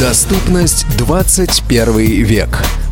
Доступность 21 век.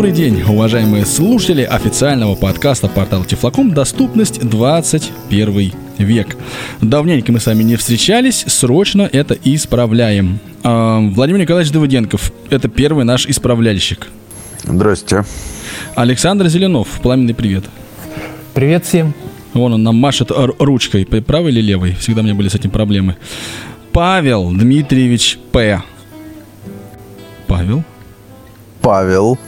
Добрый день, уважаемые слушатели официального подкаста портала Тифлоком «Доступность 21 век». Давненько мы с вами не встречались, срочно это исправляем. А, Владимир Николаевич Давыденков – это первый наш исправляльщик. Здрасте. Александр Зеленов, пламенный привет. Привет всем. Вон он нам машет ручкой, правой или левой? Всегда у меня были с этим проблемы. Павел Дмитриевич П. Павел? Павел.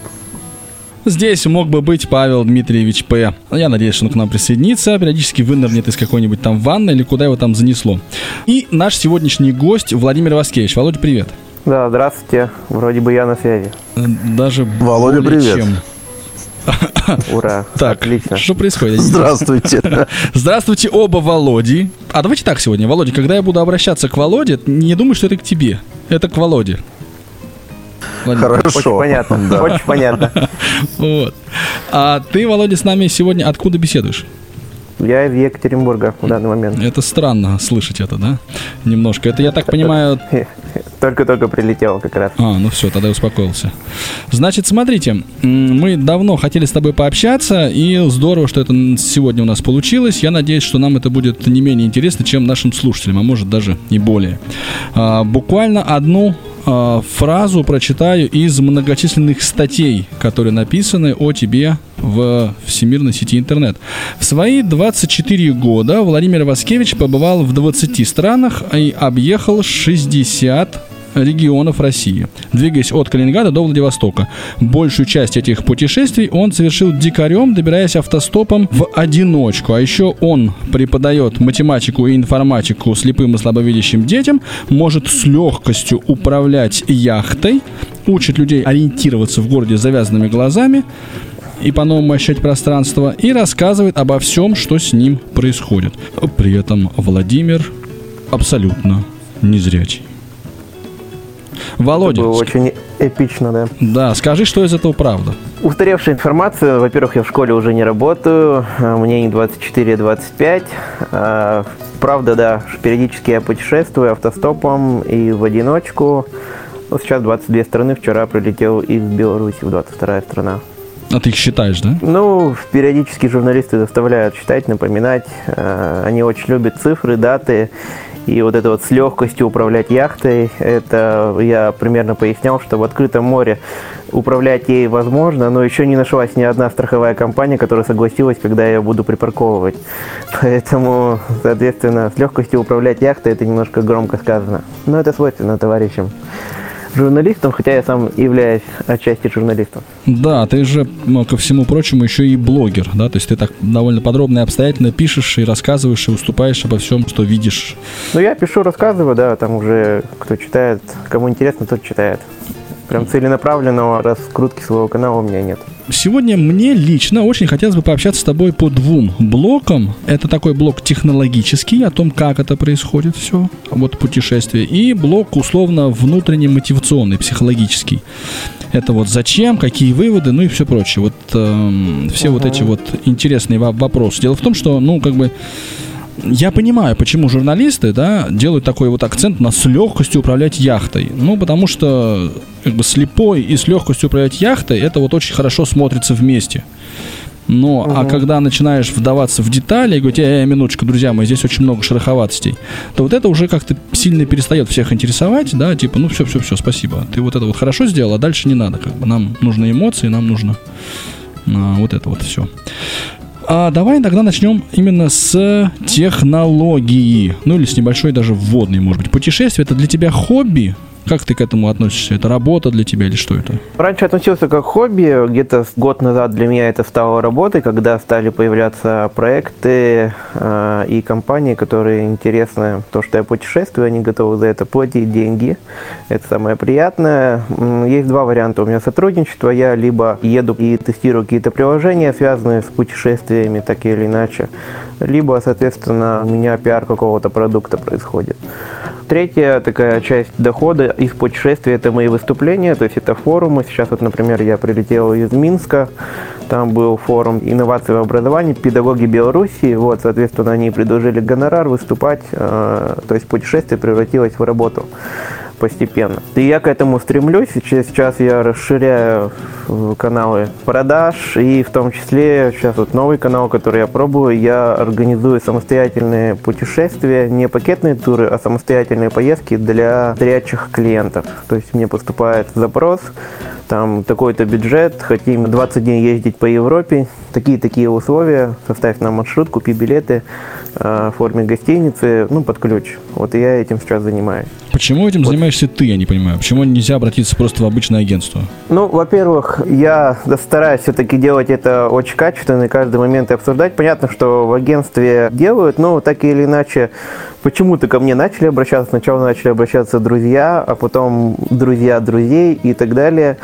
Здесь мог бы быть Павел Дмитриевич П. Я надеюсь, что он к нам присоединится, периодически вынырнет из какой-нибудь там ванны или куда его там занесло. И наш сегодняшний гость Владимир Васкевич. Володя, привет. Да, здравствуйте. Вроде бы я на связи. Э, Даже Володя, более привет. чем. Ура. Так, Отлично. что происходит? Здравствуйте. Здравствуйте оба Володи. А давайте так сегодня, Володя, когда я буду обращаться к Володе, не думай, что это к тебе. Это к Володе. Хорошо. Очень понятно. Да. Очень понятно. Вот. А ты, Володя, с нами сегодня откуда беседуешь? Я из Екатеринбурга в данный момент. Это странно слышать это, да? Немножко. Это, я так понимаю, Только-только прилетел как раз. А, ну все, тогда я успокоился. Значит, смотрите, мы давно хотели с тобой пообщаться, и здорово, что это сегодня у нас получилось. Я надеюсь, что нам это будет не менее интересно, чем нашим слушателям, а может даже и более. А, буквально одну фразу прочитаю из многочисленных статей, которые написаны о тебе в всемирной сети интернет. В свои 24 года Владимир Васкевич побывал в 20 странах и объехал 60 регионов России, двигаясь от Калининграда до Владивостока. Большую часть этих путешествий он совершил дикарем, добираясь автостопом в одиночку. А еще он преподает математику и информатику слепым и слабовидящим детям, может с легкостью управлять яхтой, учит людей ориентироваться в городе завязанными глазами, и по-новому ощущать пространство, и рассказывает обо всем, что с ним происходит. При этом Владимир абсолютно незрячий. Володя, Было ск- очень эпично, да. да, скажи, что из этого правда. Устаревшая информация. Во-первых, я в школе уже не работаю. а Мне не 24-25. А, Правда, да, периодически я путешествую автостопом и в одиночку. Вот сейчас 22 страны. Вчера прилетел из Беларуси в 22 страна. А ты их считаешь, да? Ну, периодически журналисты заставляют читать, напоминать. Они очень любят цифры, даты. И вот это вот с легкостью управлять яхтой, это я примерно пояснял, что в открытом море управлять ей возможно, но еще не нашлась ни одна страховая компания, которая согласилась, когда я буду припарковывать. Поэтому, соответственно, с легкостью управлять яхтой это немножко громко сказано. Но это свойственно товарищам журналистам, хотя я сам являюсь отчасти журналистом. Да, ты же, ну, ко всему прочему, еще и блогер, да, то есть ты так довольно подробно и обстоятельно пишешь и рассказываешь, и уступаешь обо всем, что видишь. Ну, я пишу, рассказываю, да, там уже кто читает, кому интересно, тот читает. Прям целенаправленного раскрутки своего канала у меня нет. Сегодня мне лично очень хотелось бы пообщаться с тобой по двум блокам. Это такой блок технологический, о том, как это происходит все, вот путешествие, и блок условно внутренне мотивационный, психологический. Это вот зачем, какие выводы, ну и все прочее. Вот эм, все вот эти вот интересные во- вопросы. Дело в том, что, ну, как бы, я понимаю, почему журналисты, да, делают такой вот акцент на с легкостью управлять яхтой. Ну, потому что как бы слепой и с легкостью управлять яхтой, это вот очень хорошо смотрится вместе. Но, а когда начинаешь вдаваться в детали и говорить, э, минуточку, друзья мои, здесь очень много шероховатостей, то вот это уже как-то сильно перестает всех интересовать, да, типа, ну все, все, все, спасибо, ты вот это вот хорошо сделал, а дальше не надо, как бы, нам нужны эмоции, нам нужно а, вот это вот все. А давай тогда начнем именно с технологии. Ну или с небольшой даже вводной, может быть. Путешествие это для тебя хобби Как ты к этому относишься? Это работа для тебя или что это? Раньше относился как хобби, где-то год назад для меня это стало работой, когда стали появляться проекты э, и компании, которые интересны, то, что я путешествую, они готовы за это платить деньги. Это самое приятное. Есть два варианта у меня сотрудничества. Я либо еду и тестирую какие-то приложения, связанные с путешествиями, так или иначе, либо, соответственно, у меня пиар какого-то продукта происходит. Третья такая часть дохода из путешествий – это мои выступления, то есть это форумы. Сейчас вот, например, я прилетел из Минска, там был форум инноваций в образовании, педагоги Беларуси, вот, соответственно, они предложили гонорар выступать, э, то есть путешествие превратилось в работу постепенно. И я к этому стремлюсь. Сейчас, я расширяю э, каналы продаж, и в том числе сейчас вот новый канал, который я пробую, я организую самостоятельные путешествия, не пакетные туры, а самостоятельные поездки для зрячих клиентов. То есть мне поступает запрос, там такой-то бюджет, хотим 20 дней ездить по Европе, такие-такие условия, составь нам маршрут, купи билеты э, в форме гостиницы, ну, под ключ. Вот я этим сейчас занимаюсь. Почему этим занимаешься ты, я не понимаю? Почему нельзя обратиться просто в обычное агентство? Ну, во-первых, я стараюсь все-таки делать это очень качественно и каждый момент и обсуждать. Понятно, что в агентстве делают, но так или иначе почему-то ко мне начали обращаться. Сначала начали обращаться друзья, а потом друзья друзей и так далее.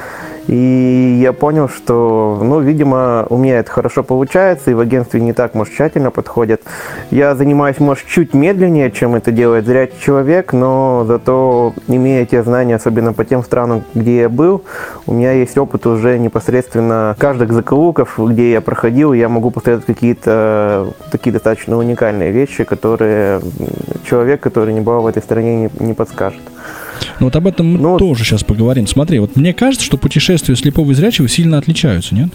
И я понял, что, ну, видимо, у меня это хорошо получается, и в агентстве не так, может, тщательно подходят. Я занимаюсь, может, чуть медленнее, чем это делает зрячий человек, но зато, имея те знания, особенно по тем странам, где я был, у меня есть опыт уже непосредственно каждых закоулков, где я проходил, я могу посоветовать какие-то такие достаточно уникальные вещи, которые человек, который не бывал в этой стране, не, не подскажет. Ну вот об этом мы Ну, тоже сейчас поговорим. Смотри, вот мне кажется, что путешествия слепого и зрячего сильно отличаются, нет?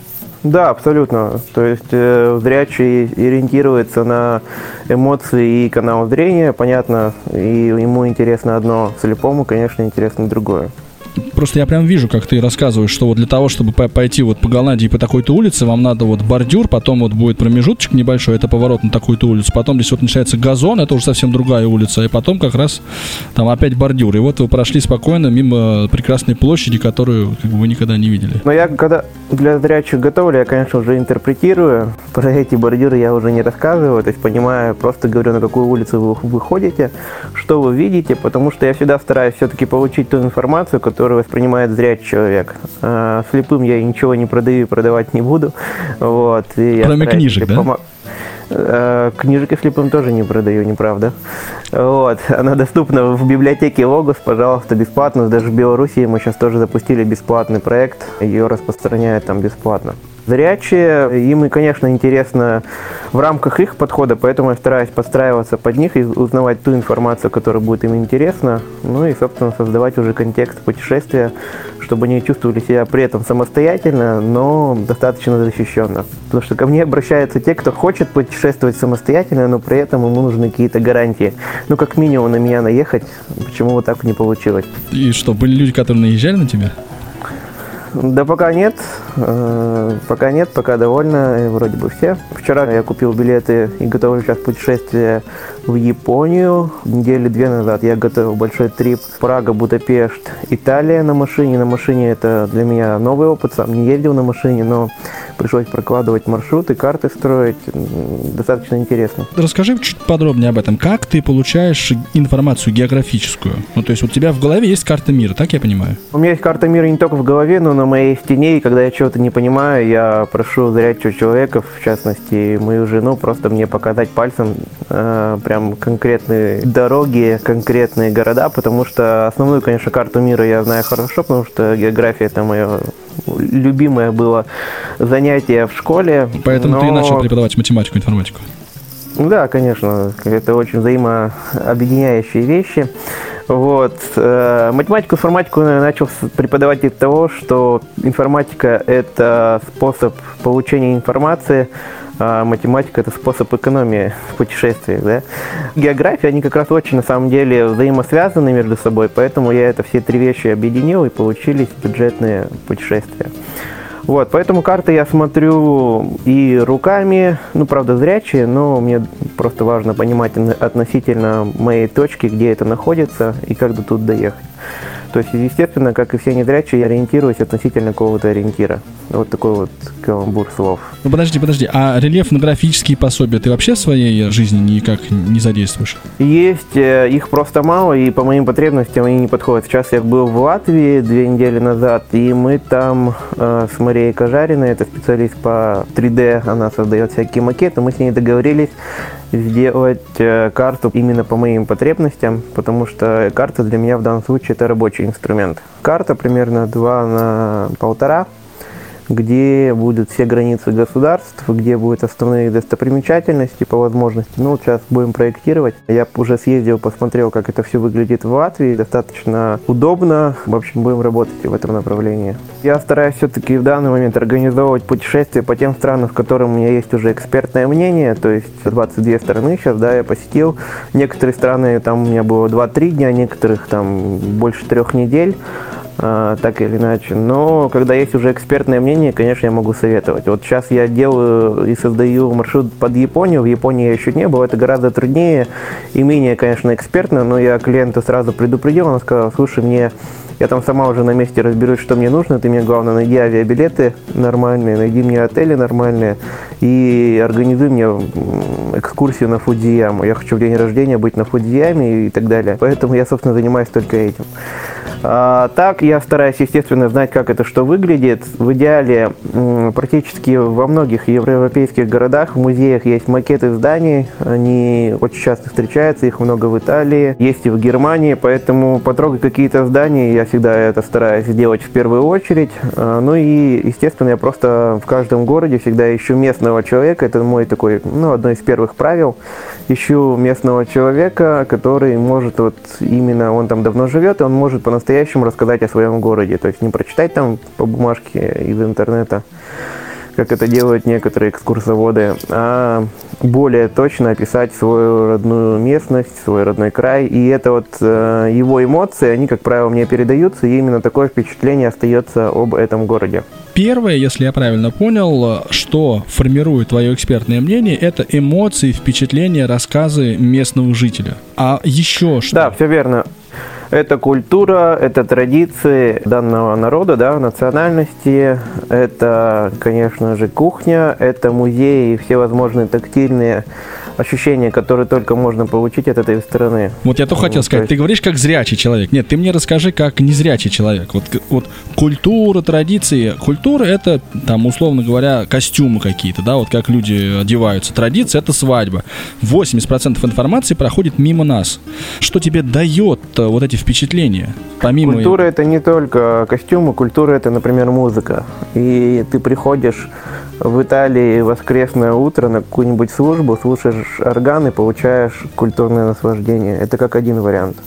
Да, абсолютно. То есть э, зрячий ориентируется на эмоции и канал зрения, понятно, и ему интересно одно, слепому, конечно, интересно другое. Просто я прям вижу, как ты рассказываешь, что вот для того, чтобы по- пойти вот по Голландии по такой-то улице, вам надо вот бордюр, потом вот будет промежуточек небольшой, это поворот на такую-то улицу, потом здесь вот начинается газон, это уже совсем другая улица, и потом как раз там опять бордюр. И вот вы прошли спокойно мимо прекрасной площади, которую как бы, вы никогда не видели. Но я когда для зрячих готовлю, я, конечно, уже интерпретирую. Про эти бордюры я уже не рассказываю, то есть понимаю, просто говорю, на какую улицу вы выходите, что вы видите, потому что я всегда стараюсь все-таки получить ту информацию, которую воспринимает зрячий человек. А, слепым я ничего не продаю и продавать не буду. Вот, и Кроме книжек, да? помо- Э, Книжек я слепым тоже не продаю, неправда. Вот. Она доступна в библиотеке Логос, пожалуйста, бесплатно. Даже в Беларуси мы сейчас тоже запустили бесплатный проект. Ее распространяют там бесплатно. Зрячие, им, конечно, интересно в рамках их подхода, поэтому я стараюсь подстраиваться под них и узнавать ту информацию, которая будет им интересна, ну и, собственно, создавать уже контекст путешествия, чтобы они чувствовали себя при этом самостоятельно, но достаточно защищенно. Потому что ко мне обращаются те, кто хочет путешествовать самостоятельно, но при этом ему нужны какие-то гарантии. Ну, как минимум на меня наехать, почему вот так не получилось. И что, были люди, которые наезжали на тебя? Да пока нет, Э, пока нет, пока довольна, э, вроде бы все. Вчера я купил билеты и готовлю сейчас путешествие в Японию. Недели две назад я готовил большой трип Прага, Будапешт, Италия на машине. На машине это для меня новый опыт, сам не ездил на машине, но пришлось прокладывать маршруты, карты строить. Достаточно интересно. Расскажи чуть подробнее об этом. Как ты получаешь информацию географическую? Ну, то есть у тебя в голове есть карта мира, так я понимаю? У меня есть карта мира не только в голове, но на моей стене, и когда я чего-то не понимаю, я прошу зрячего человека, в частности, мою жену, просто мне показать пальцем э, прям конкретные дороги, конкретные города, потому что основную, конечно, карту мира я знаю хорошо, потому что география это мое любимое было занятие в школе. Поэтому ты и но- начал преподавать математику, информатику. да, конечно, это очень взаимообъединяющие вещи. Вот. э, Математику, информатику начал преподавать из того, что информатика – это способ получения информации, а математика – это способ экономии в путешествиях. Да? География, они как раз очень, на самом деле, взаимосвязаны между собой, поэтому я это все три вещи объединил, и получились бюджетные путешествия. Вот, поэтому карты я смотрю и руками, ну, правда, зрячие, но мне просто важно понимать относительно моей точки, где это находится и как до тут доехать. То есть, естественно, как и все незрячие, я ориентируюсь относительно какого-то ориентира. Вот такой вот каламбур слов. Ну подожди, подожди, а рельефно-графические пособия ты вообще в своей жизни никак не задействуешь? Есть, э, их просто мало, и по моим потребностям они не подходят. Сейчас я был в Латвии две недели назад, и мы там э, с Марией Кожариной, это специалист по 3D, она создает всякие макеты, мы с ней договорились сделать э, карту именно по моим потребностям, потому что карта для меня в данном случае это рабочий инструмент. Карта примерно 2 на полтора где будут все границы государств, где будут основные достопримечательности по возможности. Ну, вот сейчас будем проектировать. Я уже съездил, посмотрел, как это все выглядит в Латвии. Достаточно удобно. В общем, будем работать в этом направлении. Я стараюсь все-таки в данный момент организовывать путешествия по тем странам, в которых у меня есть уже экспертное мнение. То есть 22 страны сейчас, да, я посетил. Некоторые страны, там у меня было 2-3 дня, некоторых там больше трех недель. А, так или иначе. Но когда есть уже экспертное мнение, конечно, я могу советовать. Вот сейчас я делаю и создаю маршрут под Японию. В Японии я еще не был. Это гораздо труднее и менее, конечно, экспертно. Но я клиента сразу предупредил. Он сказал, слушай, мне я там сама уже на месте разберусь, что мне нужно. Ты мне, главное, найди авиабилеты нормальные, найди мне отели нормальные и организуй мне экскурсию на Фудзияму. Я хочу в день рождения быть на Фудзияме и так далее. Поэтому я, собственно, занимаюсь только этим. А, так, я стараюсь, естественно, знать, как это что выглядит. В идеале практически во многих европейских городах, в музеях есть макеты зданий. Они очень часто встречаются, их много в Италии, есть и в Германии, поэтому потрогать какие-то здания я всегда это стараюсь сделать в первую очередь. А, ну и, естественно, я просто в каждом городе всегда ищу местного человека. Это мой такой, ну, одно из первых правил. Ищу местного человека, который может вот именно, он там давно живет, и он может по-настоящему по-настоящему рассказать о своем городе. То есть не прочитать там по бумажке из интернета, как это делают некоторые экскурсоводы, а более точно описать свою родную местность, свой родной край. И это вот э, его эмоции, они, как правило, мне передаются, и именно такое впечатление остается об этом городе. Первое, если я правильно понял, что формирует твое экспертное мнение, это эмоции, впечатления, рассказы местного жителя. А еще что? Да, все верно. Это культура, это традиции данного народа, да, национальности, это, конечно же, кухня, это музеи, все возможные тактильные ощущения, которые только можно получить от этой страны. Вот я то хотел сказать, есть... ты говоришь как зрячий человек. Нет, ты мне расскажи как незрячий человек. Вот, вот культура, традиции. Культура это, там, условно говоря, костюмы какие-то, да, вот как люди одеваются. Традиция это свадьба. 80% информации проходит мимо нас. Что тебе дает э, вот эти впечатления? Помимо... Культура это не только костюмы, культура это, например, музыка. И ты приходишь в Италии воскресное утро на какую-нибудь службу, слушаешь органы, получаешь культурное наслаждение. Это как один вариант.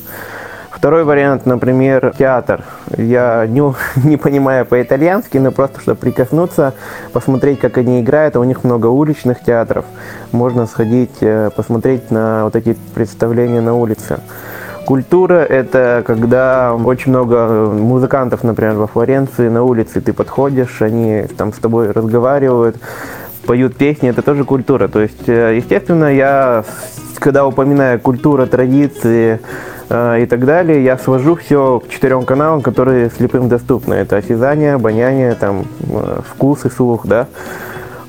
Второй вариант, например, театр. Я не, не понимаю по-итальянски, но просто чтобы прикоснуться, посмотреть, как они играют. А у них много уличных театров. Можно сходить, э, посмотреть на вот эти представления на улице. Культура – это когда очень много музыкантов, например, во Флоренции на улице ты подходишь, они там с тобой разговаривают, поют песни, это тоже культура. То есть, э, естественно, я, когда упоминаю культура, традиции э, и так далее, я свожу все к четырем каналам, которые слепым доступны. Это осязание, обоняние, там, э, вкус и слух, да.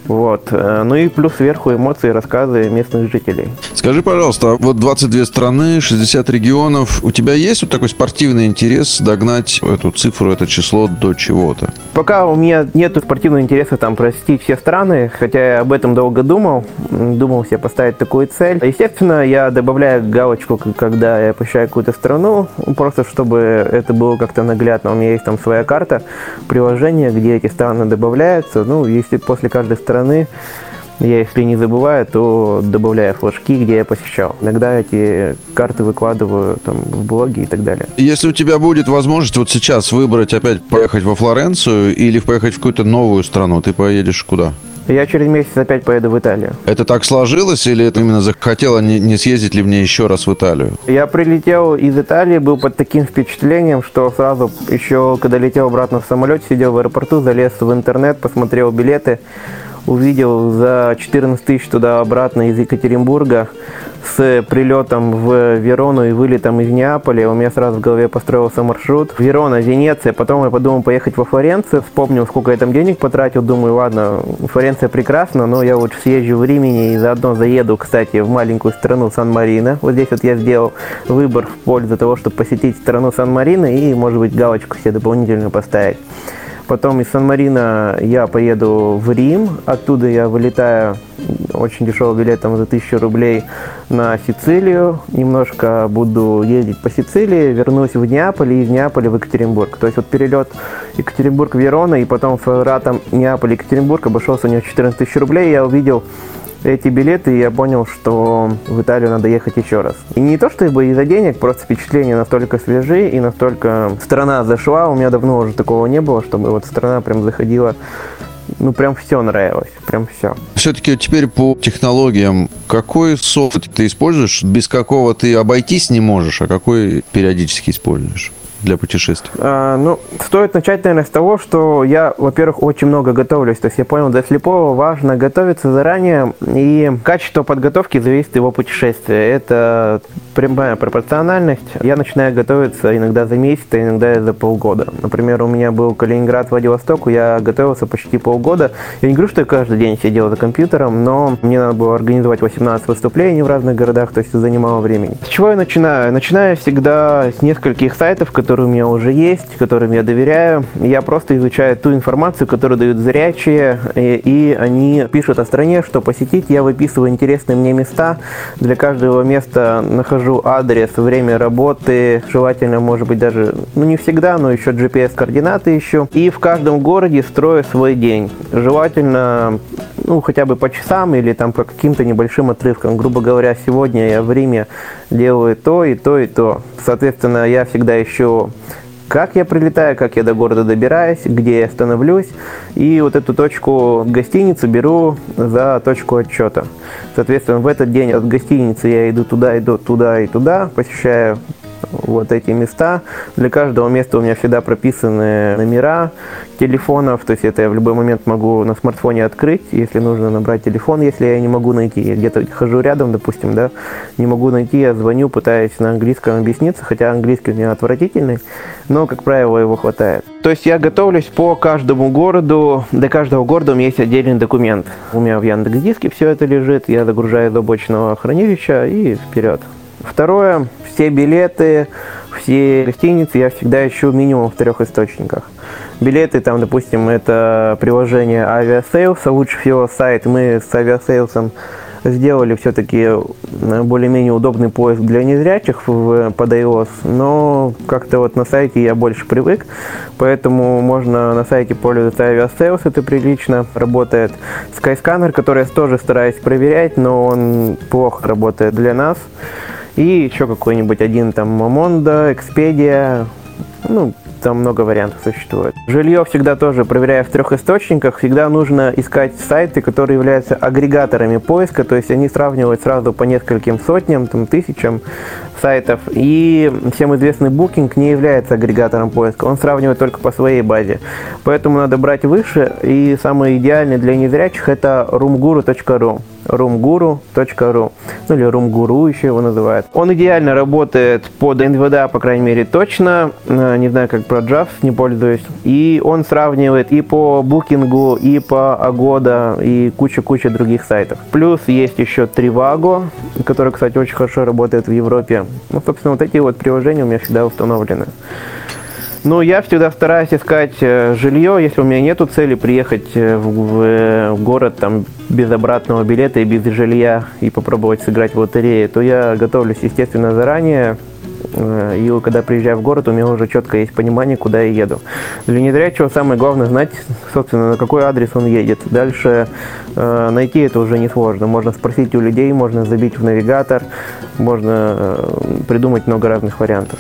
Вот. Э, ну и плюс сверху эмоции, рассказы местных жителей. Скажи, пожалуйста, вот 22 страны, 60 регионов. У тебя есть вот такой спортивный интерес догнать эту цифру, это число до чего-то? Пока у меня нет спортивного интереса там простить все страны, хотя я об этом долго думал. Думал себе поставить такую цель. Естественно, я добавляю галочку, когда я посещаю какую-то страну, просто чтобы это было как-то наглядно. У меня есть там своя карта, приложение, где эти страны добавляются. Ну, если после каждой страны стороны, я, если не забываю, то добавляю флажки, где я посещал. Иногда эти карты выкладываю там, в блоге и так далее. Если у тебя будет возможность вот сейчас выбрать опять поехать во Флоренцию или поехать в какую-то новую страну, ты поедешь куда? Я через месяц опять поеду в Италию. Это так сложилось или это именно захотела не, не съездить ли мне еще раз в Италию? Я прилетел из Италии, был под таким впечатлением, что сразу еще, когда летел обратно в самолете, сидел в аэропорту, залез в интернет, посмотрел билеты, увидел за 14 тысяч туда-обратно из Екатеринбурга с прилетом в Верону и вылетом из Неаполя. У меня сразу в голове построился маршрут. Верона, Венеция, потом я подумал поехать во Флоренцию. Вспомнил, сколько я там денег потратил. Думаю, ладно, Флоренция прекрасна, но я лучше съезжу в Римени и заодно заеду, кстати, в маленькую страну Сан-Марино. Вот здесь вот я сделал выбор в пользу того, чтобы посетить страну Сан-Марино и, может быть, галочку себе дополнительно поставить. Потом из Сан-Марина я поеду в Рим. Оттуда я вылетаю очень дешевым билетом за 1000 рублей на Сицилию. Немножко буду ездить по Сицилии, вернусь в Неаполь и из Неаполя в Екатеринбург. То есть вот перелет Екатеринбург-Верона и потом с ратом Неаполь-Екатеринбург обошелся у него 14 тысяч рублей. Я увидел эти билеты, и я понял, что в Италию надо ехать еще раз. И не то, чтобы из-за денег, просто впечатления настолько свежие и настолько страна зашла. У меня давно уже такого не было, чтобы вот страна прям заходила ну, прям все нравилось, прям все. Все-таки теперь по технологиям, какой софт ты используешь, без какого ты обойтись не можешь, а какой периодически используешь? Для путешествий? А, ну, стоит начать, наверное, с того, что я, во-первых, очень много готовлюсь. То есть я понял, для слепого важно готовиться заранее, и качество подготовки зависит от его путешествия. Это прямая пропорциональность. Я начинаю готовиться иногда за месяц, а иногда за полгода. Например, у меня был Калининград, Владивосток, я готовился почти полгода. Я не говорю, что я каждый день сидел за компьютером, но мне надо было организовать 18 выступлений в разных городах, то есть это занимало времени. С чего я начинаю? Начинаю всегда с нескольких сайтов, которые которые у меня уже есть, которым я доверяю. Я просто изучаю ту информацию, которую дают зрячие, и, и они пишут о стране, что посетить. Я выписываю интересные мне места. Для каждого места нахожу адрес, время работы, желательно, может быть, даже, ну не всегда, но еще GPS-координаты ищу. И в каждом городе строю свой день. Желательно, ну, хотя бы по часам или там по каким-то небольшим отрывкам. Грубо говоря, сегодня я в Риме делаю то и то и то. Соответственно, я всегда ищу как я прилетаю, как я до города добираюсь, где я становлюсь. И вот эту точку гостиницы беру за точку отчета. Соответственно, в этот день от гостиницы я иду туда, иду туда и туда, посещаю вот эти места. Для каждого места у меня всегда прописаны номера телефонов, то есть это я в любой момент могу на смартфоне открыть, если нужно набрать телефон, если я не могу найти. Я где-то хожу рядом, допустим, да, не могу найти, я звоню, пытаюсь на английском объясниться, хотя английский у меня отвратительный, но, как правило, его хватает. То есть я готовлюсь по каждому городу, для каждого города у меня есть отдельный документ. У меня в Яндекс.Диске все это лежит, я загружаю из облачного хранилища и вперед. Второе, все билеты, все гостиницы я всегда ищу минимум в трех источниках. Билеты, там, допустим, это приложение Aviasales, а лучше всего сайт. Мы с Aviasales сделали все-таки э, более-менее удобный поиск для незрячих в, под iOS, но как-то вот на сайте я больше привык, поэтому можно на сайте пользоваться Aviasales, это прилично работает. Skyscanner, который я тоже стараюсь проверять, но он плохо работает для нас. И еще какой-нибудь один там Momondo, Expedia, ну, там много вариантов существует. Жилье всегда тоже проверяя в трех источниках. Всегда нужно искать сайты, которые являются агрегаторами поиска, то есть они сравнивают сразу по нескольким сотням, там, тысячам сайтов. И всем известный Booking не является агрегатором поиска, он сравнивает только по своей базе. Поэтому надо брать выше, и самый идеальный для незрячих это roomguru.ru roomguru.ru ну или roomguru еще его называют. Он идеально работает под NVDA, по крайней мере, точно. Э, не знаю, как про Javs, не пользуюсь. И он сравнивает и по Booking, и по Agoda, и куча-куча других сайтов. Плюс есть еще Trivago, который, кстати, очень хорошо работает в Европе. Ну, собственно, вот эти вот приложения у меня всегда установлены. Ну, я всегда стараюсь искать э, жилье, если у меня нету цели приехать э, в, э, в город там без обратного билета и без жилья и попробовать сыграть в лотерею, то я готовлюсь, естественно, заранее. И когда приезжаю в город, у меня уже четко есть понимание, куда я еду. Для незрячего самое главное знать, собственно, на какой адрес он едет. Дальше э, найти это уже несложно. Можно спросить у людей, можно забить в навигатор, можно э, придумать много разных вариантов.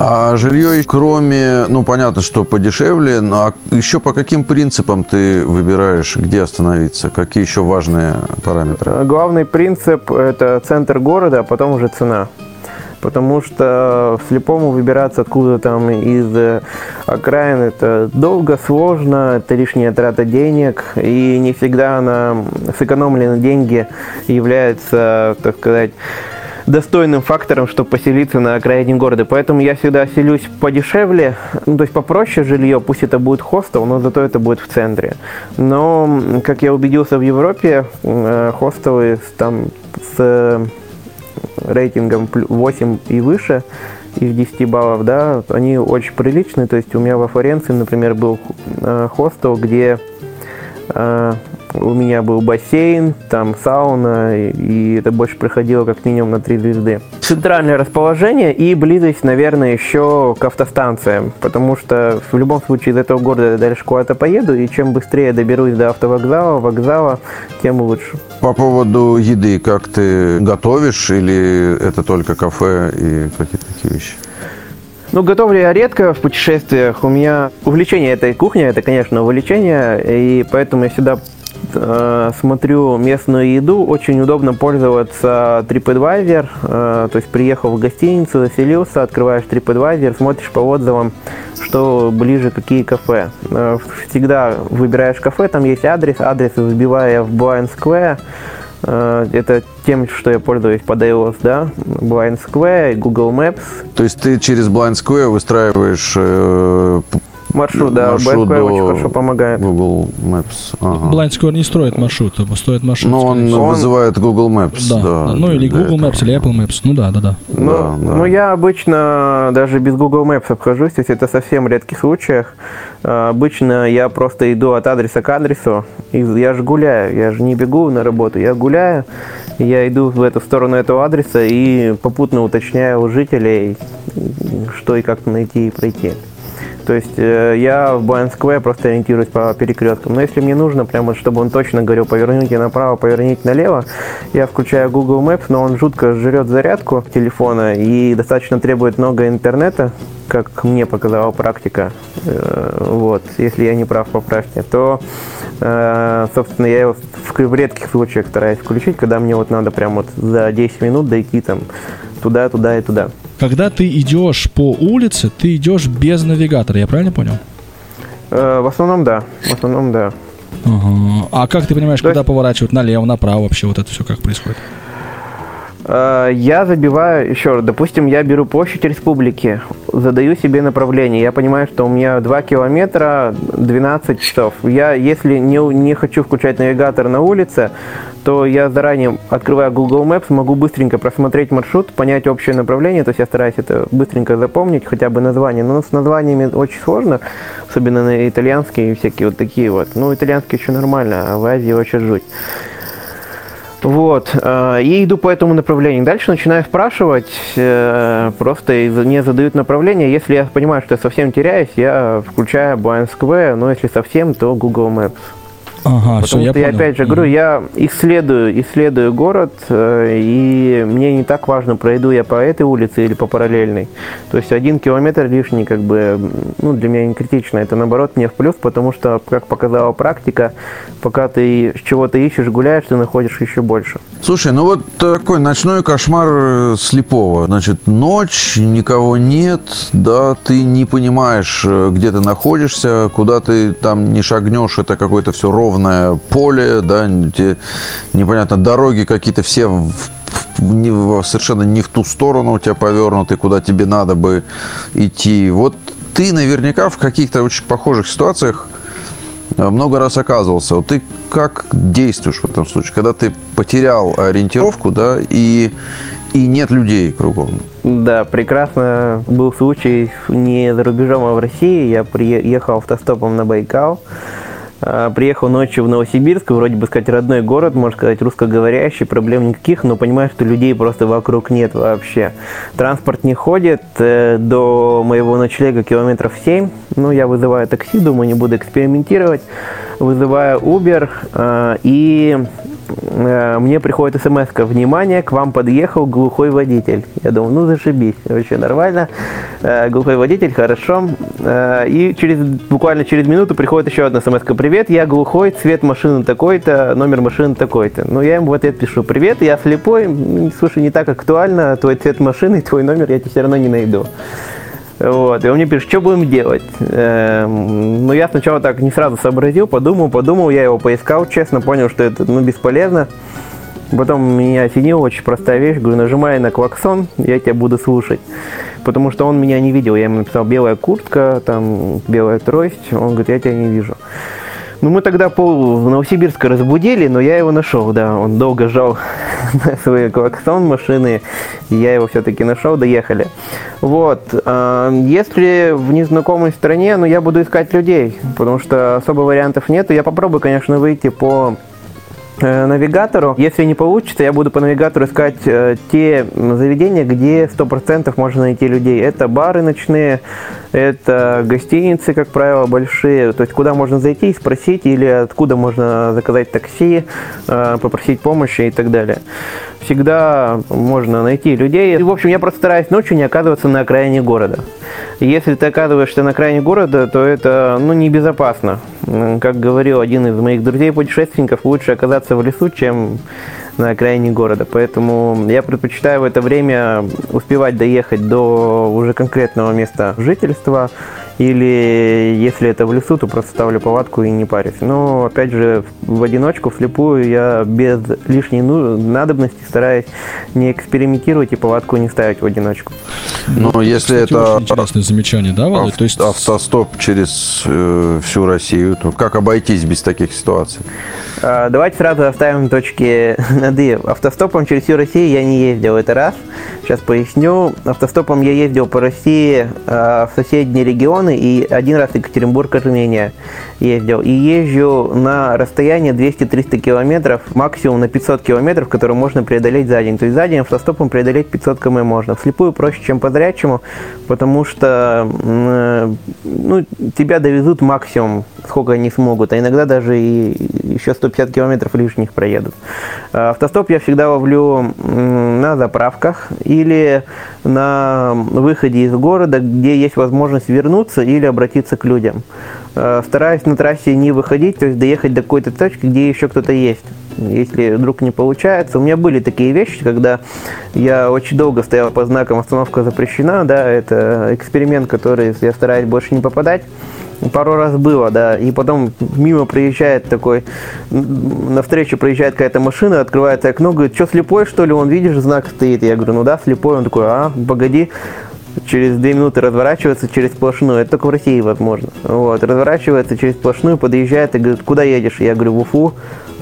А жилье, кроме, ну, понятно, что подешевле, но а еще по каким принципам ты выбираешь, где остановиться? Какие еще важные параметры? Главный принцип – это центр города, а потом уже цена потому что слепому выбираться откуда там из окраин это долго, сложно, это лишняя трата денег, и не всегда на сэкономленные деньги является, так сказать, достойным фактором, чтобы поселиться на окраине города. Поэтому я всегда селюсь подешевле, ну, то есть попроще жилье, пусть это будет хостел, но зато это будет в центре. Но, как я убедился в Европе, э, хостелы там с рейтингом 8 и выше из 10 баллов, да, они очень приличные. То есть у меня во Флоренции, например, был э, хостел, где э, у меня был бассейн, там сауна, и это больше проходило как минимум на 3 звезды. Центральное расположение и близость, наверное, еще к автостанциям, потому что в любом случае из этого города я дальше куда-то поеду, и чем быстрее доберусь до автовокзала, вокзала, тем лучше. По поводу еды, как ты готовишь или это только кафе и какие-то такие вещи? Ну, готовлю я редко в путешествиях. У меня увлечение этой кухни, это, конечно, увлечение, и поэтому я всегда Э, смотрю местную еду, очень удобно пользоваться TripAdvisor, э, то есть приехал в гостиницу, заселился, открываешь TripAdvisor, смотришь по отзывам, что ближе, какие кафе. Э, всегда выбираешь кафе, там есть адрес, адрес вбивая в Blind Square, это тем, что я пользуюсь под iOS, да, Blind Square, Google Maps. То есть ты через Blind Square выстраиваешь Маршрут, да, маршрут BFP очень хорошо помогает. Google Maps. Ага. Blind Square не строит маршрут, а строит маршрут. Но он, он вызывает Google Maps. Да, да, ну или Google этого. Maps, или Apple Maps. Ну да, да, да. Ну, да, да. ну, я обычно даже без Google Maps обхожусь, то есть это совсем в редких случаях. А, обычно я просто иду от адреса к адресу, и я же гуляю, я же не бегу на работу, я гуляю, я иду в эту сторону этого адреса и попутно уточняю у жителей, что и как найти и пройти. То есть э, я в Square просто ориентируюсь по перекресткам. Но если мне нужно, прямо чтобы он точно говорил, поверните направо, поверните налево, я включаю Google Maps, но он жутко жрет зарядку телефона и достаточно требует много интернета, как мне показала практика, э, вот, если я не прав, поправьте, то, э, собственно, я его в редких случаях стараюсь включить, когда мне вот надо прям вот за 10 минут дойти там туда, туда и туда. Когда ты идешь по улице, ты идешь без навигатора, я правильно понял? Э, в основном да. В основном да. Ага. А как ты понимаешь, То куда есть... поворачивать? Налево, направо вообще вот это все как происходит? Э, я забиваю, еще раз, допустим, я беру площадь республики, задаю себе направление. Я понимаю, что у меня 2 километра 12 часов. Я, если не, не хочу включать навигатор на улице, то я заранее, открывая Google Maps, могу быстренько просмотреть маршрут, понять общее направление. То есть я стараюсь это быстренько запомнить, хотя бы название. Но с названиями очень сложно, особенно на итальянские и всякие вот такие вот. Ну, итальянский еще нормально, а в Азии очень жуть. Вот. Э, и иду по этому направлению. Дальше начинаю спрашивать, э, просто не задают направление. Если я понимаю, что я совсем теряюсь, я включаю Square, но если совсем, то Google Maps. Ага, Потому все, что я, я опять же говорю, я исследую, исследую город, э, и мне не так важно, пройду я по этой улице или по параллельной. То есть один километр лишний, как бы, ну, для меня не критично. Это наоборот мне в плюс, потому что, как показала практика, пока ты чего-то ищешь, гуляешь, ты находишь еще больше. Слушай, ну вот такой ночной кошмар э, слепого. Значит, ночь, никого нет, да, ты не понимаешь, э, где ты находишься, куда ты там не шагнешь, это какое-то все ровное поле, да, непонятно, дороги какие-то все в, совершенно не в ту сторону у тебя повернуты, куда тебе надо бы идти. Вот ты наверняка в каких-то очень похожих ситуациях Э, много раз оказывался. Вот ты как действуешь в этом случае, когда ты потерял ориентировку, да, и, и нет людей кругом? Да, прекрасно был случай не за рубежом, а в России. Я приехал автостопом на Байкал. А, приехал ночью в Новосибирск, вроде бы сказать родной город, можно сказать русскоговорящий, проблем никаких, но понимаю, что людей просто вокруг нет вообще. Транспорт не ходит, э, до моего ночлега километров 7, ну я вызываю такси, думаю, не буду экспериментировать, вызываю Uber э, и мне приходит смс внимание, к вам подъехал глухой водитель. Я думаю, ну зашибись, вообще нормально. Э, глухой водитель, хорошо. Э, и через, буквально через минуту приходит еще одна смс привет, я глухой, цвет машины такой-то, номер машины такой-то. Ну, я ему в ответ пишу, привет, я слепой, слушай, не так актуально, твой цвет машины, твой номер я тебе все равно не найду. Вот, и он мне пишет, что будем делать? Эм, ну, я сначала так не сразу сообразил, подумал, подумал, я его поискал, честно, понял, что это, ну, бесполезно. Потом меня осенила очень простая вещь, говорю, нажимай на клаксон, я тебя буду слушать. Потому что он меня не видел, я ему написал белая куртка, там белая трость, он говорит, я тебя не вижу. Ну, мы тогда пол в Новосибирске разбудили, но я его нашел, да. Он долго жал на свой клаксон машины, и я его все-таки нашел, доехали. Вот. А, если в незнакомой стране, ну, я буду искать людей, потому что особо вариантов нет. Я попробую, конечно, выйти по Э, навигатору. Если не получится, я буду по навигатору искать э, те заведения, где 100% можно найти людей. Это бары ночные, это гостиницы, как правило, большие. То есть куда можно зайти и спросить, или откуда можно заказать такси, э, попросить помощи и так далее. Всегда можно найти людей. И, в общем, я просто стараюсь ночью не оказываться на окраине города. Если ты оказываешься на окраине города, то это ну, небезопасно. Как говорил один из моих друзей-путешественников, лучше оказаться в лесу, чем на окраине города. Поэтому я предпочитаю в это время успевать доехать до уже конкретного места жительства или если это в лесу, то просто ставлю палатку и не парюсь. Но опять же, в одиночку, вслепую, я без лишней ну, надобности стараюсь не экспериментировать и палатку не ставить в одиночку. Но если Кстати, это очень интересное замечание, да, Володь? ав- То есть автостоп через э, всю Россию, то как обойтись без таких ситуаций? А, Давайте сразу оставим точки над «и». Автостопом через всю Россию я не ездил, это раз. Сейчас поясню. Автостопом я ездил по России а, в соседние регионы и один раз Екатеринбург, Армения ездил. И езжу на расстояние 200-300 километров, максимум на 500 километров, которые можно преодолеть за день. То есть за день автостопом преодолеть 500 км можно. Вслепую проще, чем по зрячему, потому что м, ну, тебя довезут максимум, сколько они смогут, а иногда даже и еще 150 километров лишних проедут. А Автостоп я всегда ловлю м, на заправках или на выходе из города, где есть возможность вернуться или обратиться к людям. А, Стараюсь на трассе не выходить, то есть доехать до какой-то точки, где еще кто-то есть. Если вдруг не получается. У меня были такие вещи, когда я очень долго стоял по знакам «Остановка запрещена», да, это эксперимент, который я стараюсь больше не попадать. Пару раз было, да, и потом мимо проезжает такой, навстречу проезжает какая-то машина, открывается окно, говорит, что слепой, что ли, он, видишь, знак стоит, я говорю, ну да, слепой, он такой, а, погоди, через две минуты разворачивается через сплошную, это только в России возможно, вот, разворачивается через сплошную, подъезжает и говорит, куда едешь, я говорю, в Уфу,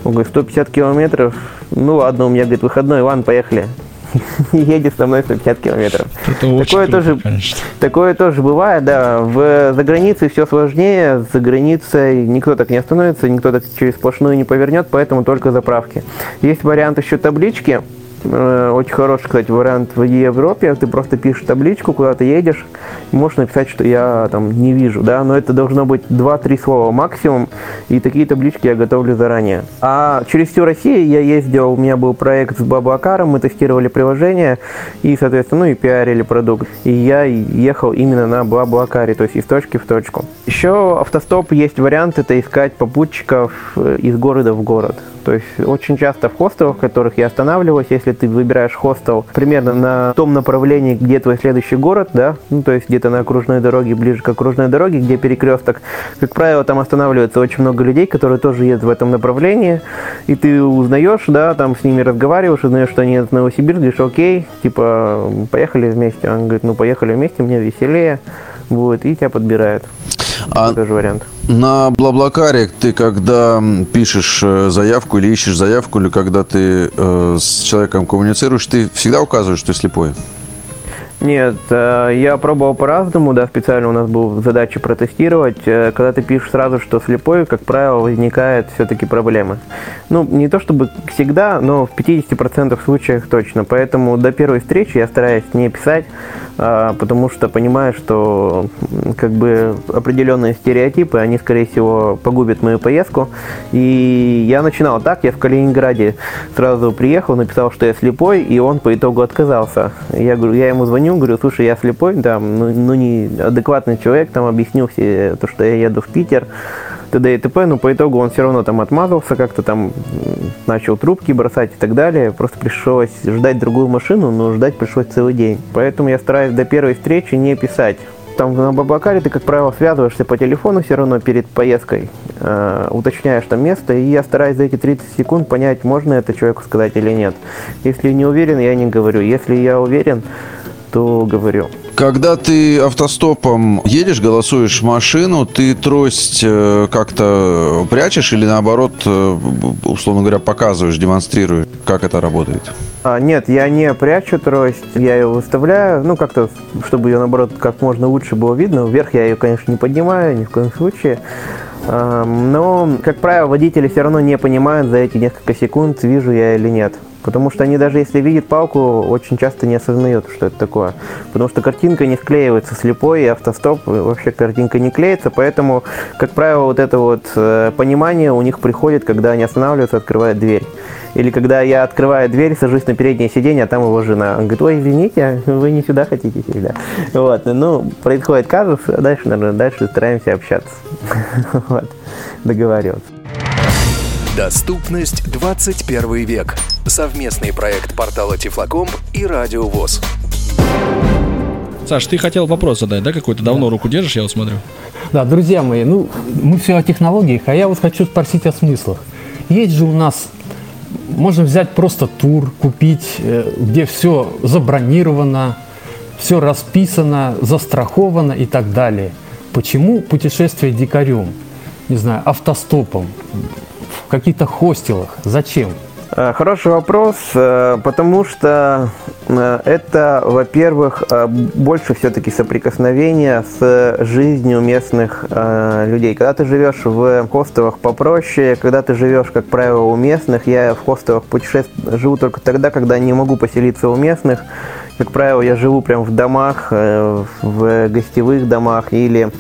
он говорит, 150 километров, ну ладно, у меня, говорит, выходной, ладно, поехали, едет со мной 150 километров. это Такое круто, тоже, конечно. такое тоже бывает, да. В, за границей все сложнее, за границей никто так не остановится, никто так через сплошную не повернет, поэтому только заправки. Есть вариант еще таблички. Э, Очень хороший, кстати, вариант в Европе. Ты просто пишешь табличку, куда ты едешь, и можешь написать, что я там не вижу, да, но это должно быть 2-3 слова максимум, и такие таблички я готовлю заранее. А через всю Россию я ездил, у меня был проект с Баблакаром, мы тестировали приложение и, соответственно, ну и пиарили продукт. И я ехал именно на Баблакаре, то есть из точки в точку. Еще автостоп есть вариант, это искать попутчиков э, из города в город. То есть очень часто в хостелах, в которых я останавливаюсь, если ты выбираешь хостел примерно на том направлении, где твой следующий город, да, ну, то есть где-то на окружной дороге, ближе к окружной дороге, где перекресток, как правило, там останавливается очень много людей, которые тоже едут в этом направлении, и ты узнаешь, да, там с ними разговариваешь, узнаешь, что они едут в Новосибирск, говоришь, окей, типа, поехали вместе. Он говорит, ну, поехали вместе, мне веселее будет, и тебя подбирают. А Тоже вариант. на Блаблакаре ты когда пишешь э, заявку или ищешь заявку, или когда ты э, с человеком коммуницируешь, ты всегда указываешь, что ты слепой? Нет, э, я пробовал по-разному, да, специально у нас была задача протестировать. Э, Когда ты пишешь сразу, что слепой, как правило, возникает все-таки проблемы. Ну, не то чтобы всегда, но в 50% случаях точно. Поэтому до первой встречи я стараюсь не писать, а, потому что понимаю, что как бы определенные стереотипы, они, скорее всего, погубят мою поездку. И я начинал так, я в Калининграде сразу приехал, написал, что я слепой, и он по итогу отказался. Я говорю, я ему звоню, говорю, слушай, я слепой, да, ну, ну не адекватный человек, там объяснил все то, что я еду в Питер, т.д. и т.п., но по итогу он все равно там отмазался, как-то там начал трубки бросать и так далее. Просто пришлось ждать другую машину, но ждать пришлось целый день. Поэтому я стараюсь до первой встречи не писать. там на Бабакаре ты, как правило, связываешься по телефону все равно перед поездкой, э, уточняешь там место, и я стараюсь за эти 30 секунд понять, можно это человеку сказать или нет. Если не уверен, я не говорю. Если я уверен, то говорю. Когда ты автостопом едешь, голосуешь машину, ты трость э, как-то прячешь или наоборот, э, условно говоря, показываешь, демонстрируешь, как это работает? А, нет, я не прячу трость, я ее выставляю, ну как-то, чтобы ее наоборот как можно лучше было видно. Вверх я ее, конечно, не поднимаю ни в коем случае. Но, как правило, водители все равно не понимают за эти несколько секунд, вижу я или нет. Потому что они даже если видят палку, очень часто не осознают, что это такое. Потому что картинка не склеивается слепой, и автостоп вообще картинка не клеится. Поэтому, как правило, вот это вот э, понимание у них приходит, когда они останавливаются, открывают дверь. Или когда я открываю дверь, сажусь на переднее сиденье, а там его жена. Он говорит, ой, извините, вы не сюда хотите всегда. Вот, ну, происходит казус, а дальше, наверное, дальше стараемся общаться. Вот, договариваться. Доступность 21 век. Совместный проект портала Тифлокомп и Радио ВОЗ. Саш, ты хотел вопрос задать, да, какой-то? Давно руку держишь, я вот смотрю. Да, друзья мои, ну, мы все о технологиях, а я вот хочу спросить о смыслах. Есть же у нас, можно взять просто тур, купить, э, где все забронировано, все расписано, застраховано и так далее. Почему путешествие дикарем, не знаю, автостопом, в каких-то хостелах? Зачем? Э, хороший вопрос, э, потому что э, это, во-первых, больше все-таки соприкосновения с жизнью местных людей. Когда ты живешь в хостелах попроще, когда ты живешь, как правило, у местных, я в хостелах путешествую, живу только тогда, когда не могу поселиться у местных. Как правило, я живу прямо в домах, в гостевых домах или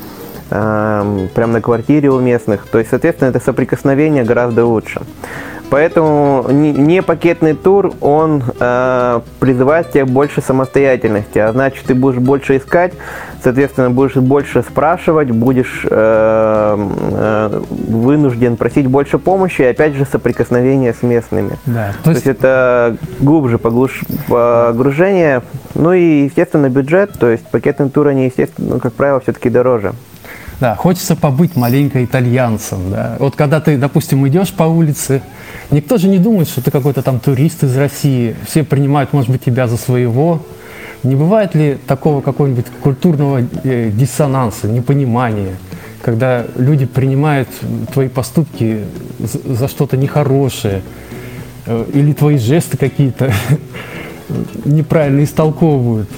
прямо на квартире у местных. То есть, соответственно, это соприкосновение гораздо лучше. Поэтому не пакетный тур, он э, призывает тебя больше самостоятельности, а значит ты будешь больше искать, соответственно будешь больше спрашивать, будешь э, э, вынужден просить больше помощи, и опять же соприкосновение с местными. Да, то, есть... то есть это глубже поглуш... погружение, ну и естественно бюджет, то есть пакетный тур они естественно, ну, как правило, все-таки дороже. Да, хочется побыть маленько итальянцем. Да. Вот когда ты, допустим, идешь по улице, никто же не думает, что ты какой-то там турист из России. Все принимают, может быть, тебя за своего. Не бывает ли такого какого-нибудь культурного э, диссонанса, непонимания, когда люди принимают твои поступки за, что-то нехорошее, э, или твои жесты какие-то неправильно истолковывают?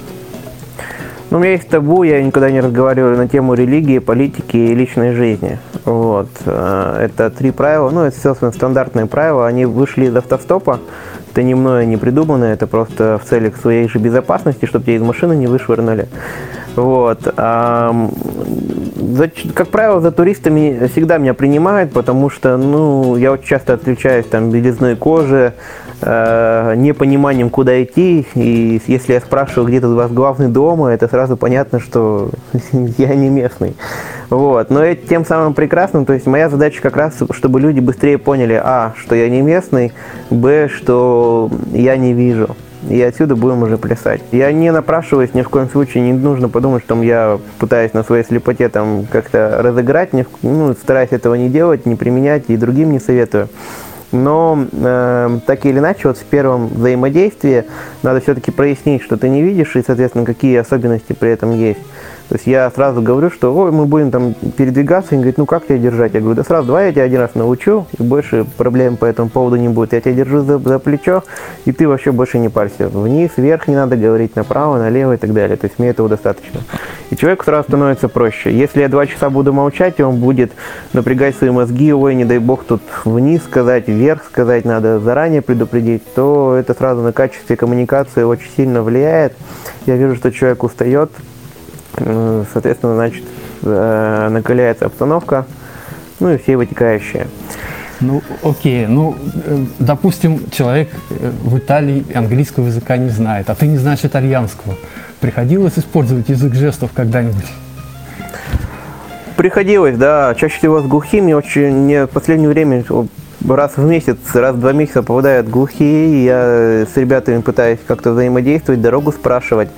Ну, у меня есть табу, я никогда не разговариваю на тему религии, политики и личной жизни. Вот. Э, это три правила, ну, это, собственно, стандартные правила, они вышли из автостопа, это не мною не придумано, это просто в целях своей же безопасности, чтобы тебя из машины не вышвырнули. Вот. А, за, как правило, за туристами всегда меня принимают, потому что, ну, я очень часто отличаюсь там белизной кожи, э, непониманием, куда идти. И если я спрашиваю, где тут у вас главный дом, это сразу понятно, что я не местный. Вот. Но это тем самым прекрасным, то есть моя задача как раз, чтобы люди быстрее поняли, а, что я не местный, б, что я не вижу и отсюда будем уже плясать. Я не напрашиваюсь, ни в коем случае не нужно подумать, что я пытаюсь на своей слепоте там как-то разыграть, ну, стараюсь этого не делать, не применять и другим не советую. Но э, так или иначе, вот в первом взаимодействии надо все-таки прояснить, что ты не видишь, и, соответственно, какие особенности при этом есть. То есть я сразу говорю, что Ой, мы будем там передвигаться, и он говорит, ну как тебя держать? Я говорю, да сразу, давай я тебя один раз научу, и больше проблем по этому поводу не будет. Я тебя держу за, за плечо, и ты вообще больше не парься. Вниз, вверх не надо говорить, направо, налево и так далее. То есть мне этого достаточно. И человеку сразу становится проще. Если я два часа буду молчать, и он будет напрягать свои мозги, ой, не дай бог тут вниз сказать, вверх сказать, надо заранее предупредить, то это сразу на качестве коммуникации очень сильно влияет. Я вижу, что человек устает, соответственно, значит, э, накаляется обстановка, ну и все вытекающие. Ну, окей, ну, э, допустим, человек в Италии английского языка не знает, а ты не знаешь итальянского. Приходилось использовать язык жестов когда-нибудь? Приходилось, да. Чаще всего с глухими. Очень мне в последнее время раз в месяц, раз в два месяца попадают глухие, я с ребятами пытаюсь как-то взаимодействовать, дорогу спрашивать.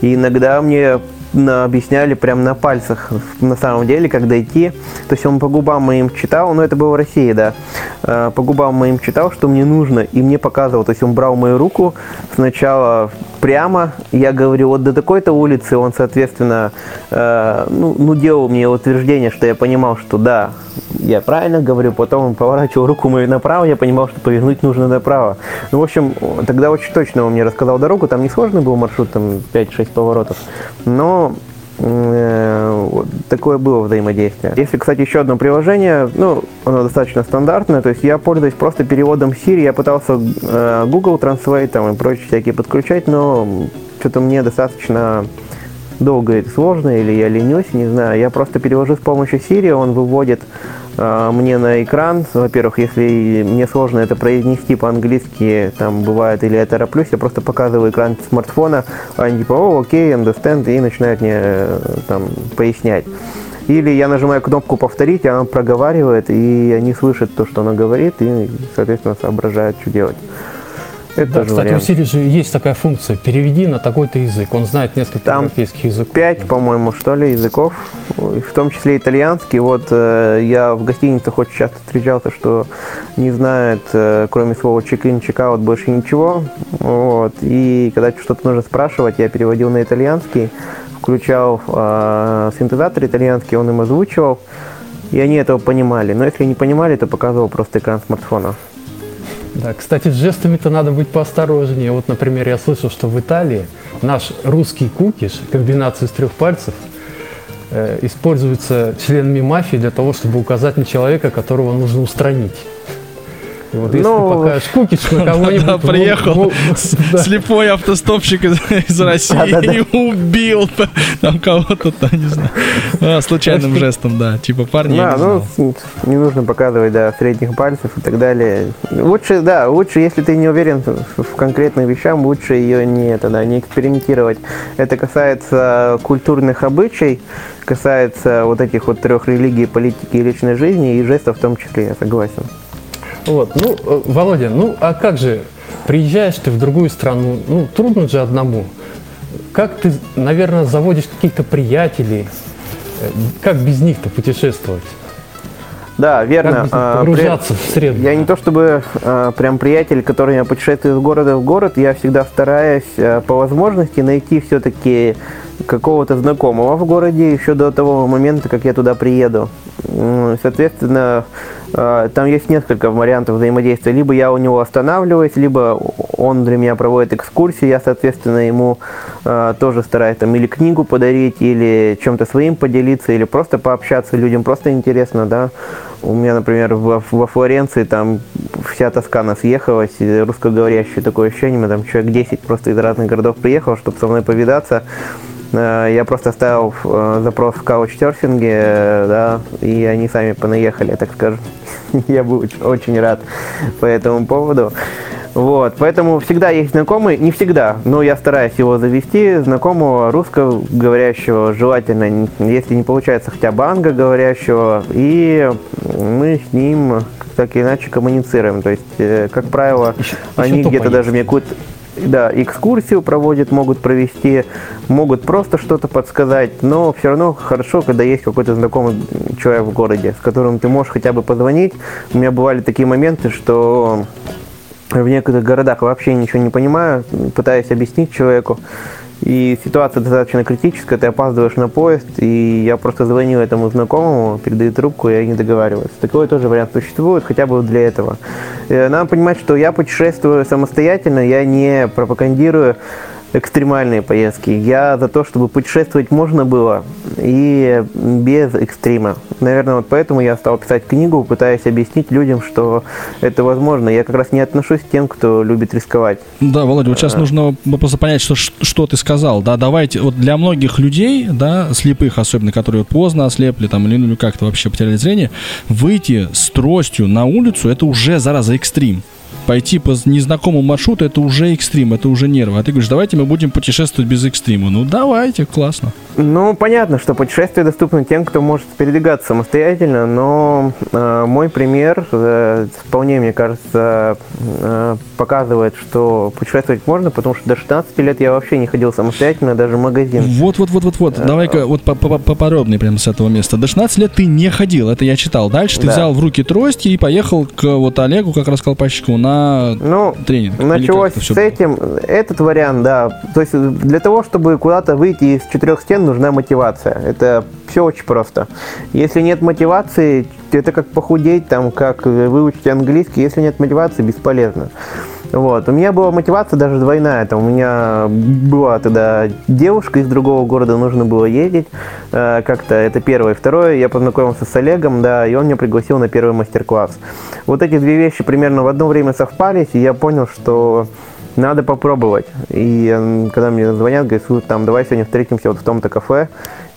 И иногда мне объясняли прям на пальцах, на самом деле, как дойти. То есть он по губам моим читал, но это было в России, да. Э, По губам моим читал, что мне нужно, и мне показывал. То есть он брал мою руку сначала прямо, я говорю, вот до такой-то улицы, он, соответственно, э, ну, ну, делал мне утверждение, что я понимал, что да, я правильно говорю, потом он поворачивал руку мою направо, я понимал, что повернуть нужно направо. Ну, в общем, тогда очень точно он мне рассказал дорогу, там несложный был маршрут, там 5-6 поворотов, но э, вот такое было взаимодействие. Если, кстати, еще одно приложение, ну, оно достаточно стандартное, то есть я пользуюсь просто переводом Siri, я пытался э, Google Translate там, и прочие всякие подключать, но что-то мне достаточно долго это сложно, или я ленюсь, не знаю. Я просто перевожу с помощью Siri, он выводит мне на экран. Во-первых, если мне сложно это произнести по-английски, там бывает, или я тороплюсь, я просто показываю экран смартфона, а они типа, о, окей, understand, и начинают мне э, там пояснять. Или я нажимаю кнопку повторить, и она проговаривает, и они слышат то, что она говорит, и, соответственно, соображают, что делать. Это Да, кстати, вариант. у Siri же есть такая функция «переведи на такой-то язык». Он знает несколько Там европейских языков. Пять, по-моему, что ли, языков, в том числе итальянский. Вот э, я в гостиницах очень часто встречался, что не знает, э, кроме слова чек-ин, чек-аут, больше ничего. Вот. И когда что-то нужно спрашивать, я переводил на итальянский, включал э, синтезатор итальянский, он им озвучивал, и они этого понимали. Но если не понимали, то показывал просто экран смартфона. Да, кстати, с жестами-то надо быть поосторожнее. Вот, например, я слышал, что в Италии наш русский кукиш, комбинация из трех пальцев, э, используется членами мафии для того, чтобы указать на человека, которого нужно устранить. И вот если Ну, кукиш на кого-нибудь... Да, в- приехал в- с- да. слепой автостопщик из, из России Да-да-да. и убил там кого-то, там, не знаю, А, случайным жестом, да, типа парни. Да, не ну, знал. не нужно показывать, да, средних пальцев и так далее. Лучше, да, лучше, если ты не уверен в конкретных вещах, лучше ее не, это, да, не экспериментировать. Это касается культурных обычаев, касается вот этих вот трех религий, политики и личной жизни, и жестов в том числе, я согласен. Вот, ну, э, Володя, ну а как же, приезжаешь ты в другую страну, ну, трудно же одному. Как ты, наверное, заводишь каких-то приятелей, Э, как без них-то путешествовать? Да, верно. Как А, при- погружаться в среду? Я не то чтобы а, прям приятель, который я путешествую из города в город, я всегда стараюсь а, по возможности найти все-таки какого-то знакомого в городе еще до того момента, как я туда приеду. Соответственно, там есть несколько вариантов взаимодействия. Либо я у него останавливаюсь, либо он для меня проводит экскурсии, я, соответственно, ему а, тоже стараюсь там или книгу подарить, или чем-то своим поделиться, или просто пообщаться. Людям просто интересно, да. У меня, например, во, во Флоренции там вся Тоскана съехалась, и русскоговорящее такое ощущение, мы там человек 10 просто из разных городов приехал, чтобы со мной повидаться. Э, Я просто оставил э, запрос в каучсерфинге, э, да, и они сами понаехали, так скажем. Я был очень- рад по этому поводу. Вот, поэтому всегда есть знакомый, не всегда, но я стараюсь его завести, знакомого русскоговорящего, желательно, если не получается, хотя бы англоговорящего, и мы с ним так или иначе коммуницируем. То есть, как правило, Еще- они где-то даже мне какую-то да, экскурсию проводят, могут провести, могут просто что-то подсказать, но все равно хорошо, когда есть какой-то знакомый человек в городе, с которым ты можешь хотя бы позвонить. У меня бывали такие моменты, что в некоторых городах вообще ничего не понимаю, пытаюсь объяснить человеку. И ситуация достаточно критическая, ты опаздываешь на поезд, и я просто звоню этому знакомому, передаю трубку, и они договариваются. Такой тоже вариант существует, хотя бы для этого. Э, Надо понимать, что я путешествую самостоятельно, я не пропагандирую экстремальные поездки. Я за то, чтобы путешествовать можно было и без экстрима. Наверное, вот поэтому я стал писать книгу, пытаясь объяснить людям, что это возможно. Я как раз не отношусь к тем, кто любит рисковать. Да, Володя, вот сейчас нужно просто понять, что, что ты сказал. Да, давайте, вот для многих людей, да, слепых особенно, которые поздно ослепли там или ну, как-то вообще потеряли зрение, выйти с тростью на улицу, это уже, зараза, экстрим. Пойти по незнакомому маршруту это уже экстрим, это уже нервы. А ты говоришь, давайте мы будем путешествовать без экстрима. Ну давайте, классно. Ну, понятно, что путешествия доступны тем, кто может передвигаться самостоятельно, но э, мой пример э, вполне, мне кажется, э, показывает, что путешествовать можно, потому что до 16 лет я вообще не ходил самостоятельно, даже в магазин. Вот, вот, вот, вот, вот. Давай-ка вот по- по- поподробнее прямо с этого места. До 16 лет ты не ходил, это я читал. Дальше ты Да. взял в руки трость и поехал к вот Олегу, как раз Колпачикову, на Ну, тренинг. Началось с было? этим. Этот вариант, да. То есть для того, чтобы куда-то выйти из четырех стен, нужна мотивация. Это все очень просто. Если нет мотивации, это как похудеть, там, как выучить английский. Если нет мотивации, бесполезно. Вот. У меня была мотивация даже двойная. Там, у меня была тогда девушка из другого города, нужно было ездить. Э, как-то это первое. Второе, я познакомился с Олегом, да, и он меня пригласил на первый мастер-класс. Вот эти две вещи примерно в одно время совпались, и я понял, что надо попробовать. И когда мне звонят, говорят, «Слушай, там, давай сегодня встретимся вот в том-то кафе.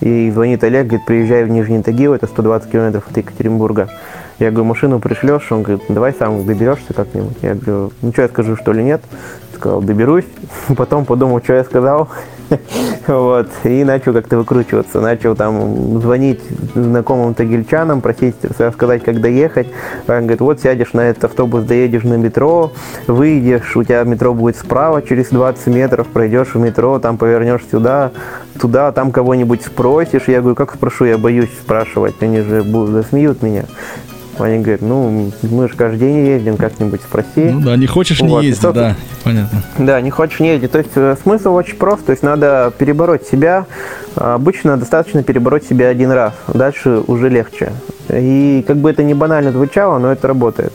И звонит Олег, говорит, приезжай в Нижний Тагил, это 120 километров от Екатеринбурга. Я говорю, машину пришлешь? Он говорит, давай сам доберешься как-нибудь. Я говорю, ну что, я скажу, что ли, нет? Сказал, доберусь. Потом подумал, что я сказал. Вот. И начал как-то выкручиваться. Начал там звонить знакомым тагильчанам, просить рассказать, как доехать. Он говорит, вот сядешь на этот автобус, доедешь на метро, выйдешь, у тебя метро будет справа через 20 метров, пройдешь в метро, там повернешь сюда, туда, там кого-нибудь спросишь. Я говорю, как спрошу, я боюсь спрашивать, они же будут, засмеют меня. Они говорят, ну, мы же каждый день ездим, как-нибудь спроси. Ну да, не хочешь, не Вот, ездить, да, понятно. Да, не хочешь не ездить. То есть э, смысл очень прост. То есть надо перебороть себя. Обычно достаточно перебороть себя один раз. Дальше уже легче. И как бы это не банально звучало, но это работает.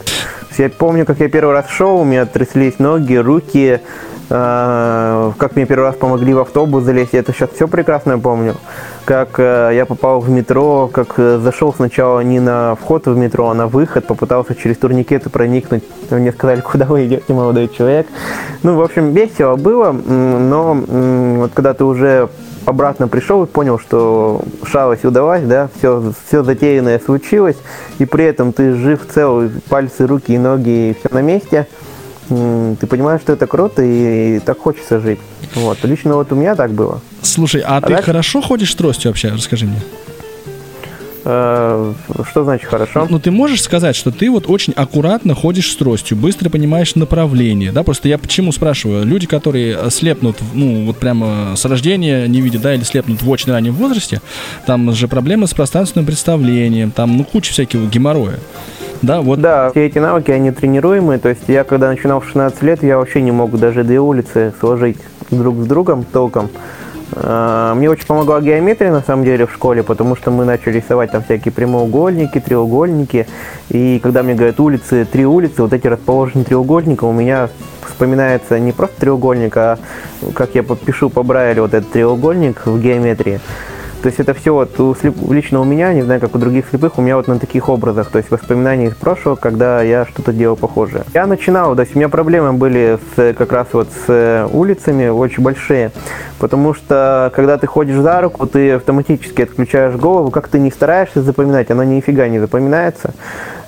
Я помню, как я первый раз шел, у меня тряслись ноги, руки, как мне первый раз помогли в автобус залезть, я это сейчас все прекрасно помню. Как э, я попал в метро, как э, зашел сначала не на вход в метро, а на выход, попытался через турникеты проникнуть. Мне сказали, куда вы идете, молодой человек. Ну, в общем, весело было, но вот когда ты уже обратно пришел и понял, что шалость удалась, да, все, все затеянное случилось, и при этом ты жив, цел, пальцы, руки и ноги, все на месте, ты понимаешь, что это круто и, так хочется жить. Вот. Лично вот у меня так было. Слушай, а, ты дальше? хорошо ходишь с тростью вообще? Расскажи мне. Э, Что значит хорошо? Ну, ты можешь сказать, что ты вот очень аккуратно ходишь с тростью, быстро понимаешь направление, да? Просто я почему спрашиваю? Люди, которые э, слепнут, ну, вот прямо с рождения не видят, да, или слепнут в очень раннем возрасте, там же проблемы с пространственным представлением, там, ну, куча всякого геморроя. Да, вот Да, все эти навыки, они тренируемые. То есть я, когда начинал в 16 лет, я вообще не мог даже две улицы сложить друг с другом толком. А, Мне очень помогла геометрия, на самом деле, в школе, потому что мы начали рисовать там всякие прямоугольники, треугольники. И когда мне говорят улицы, три улицы, вот эти расположены треугольником, у меня вспоминается не просто треугольник, а как я пишу по Брайлю вот этот треугольник в геометрии. То есть это все вот у слеп- лично у меня, не знаю, как у других слепых, у меня вот на таких образах, то есть воспоминания из прошлого, когда я что-то делал похожее. Я начинал, то есть у меня проблемы были с, как раз вот с э, улицами очень большие, потому что когда ты ходишь за руку, ты автоматически отключаешь голову, как ты не стараешься запоминать, она нифига не запоминается.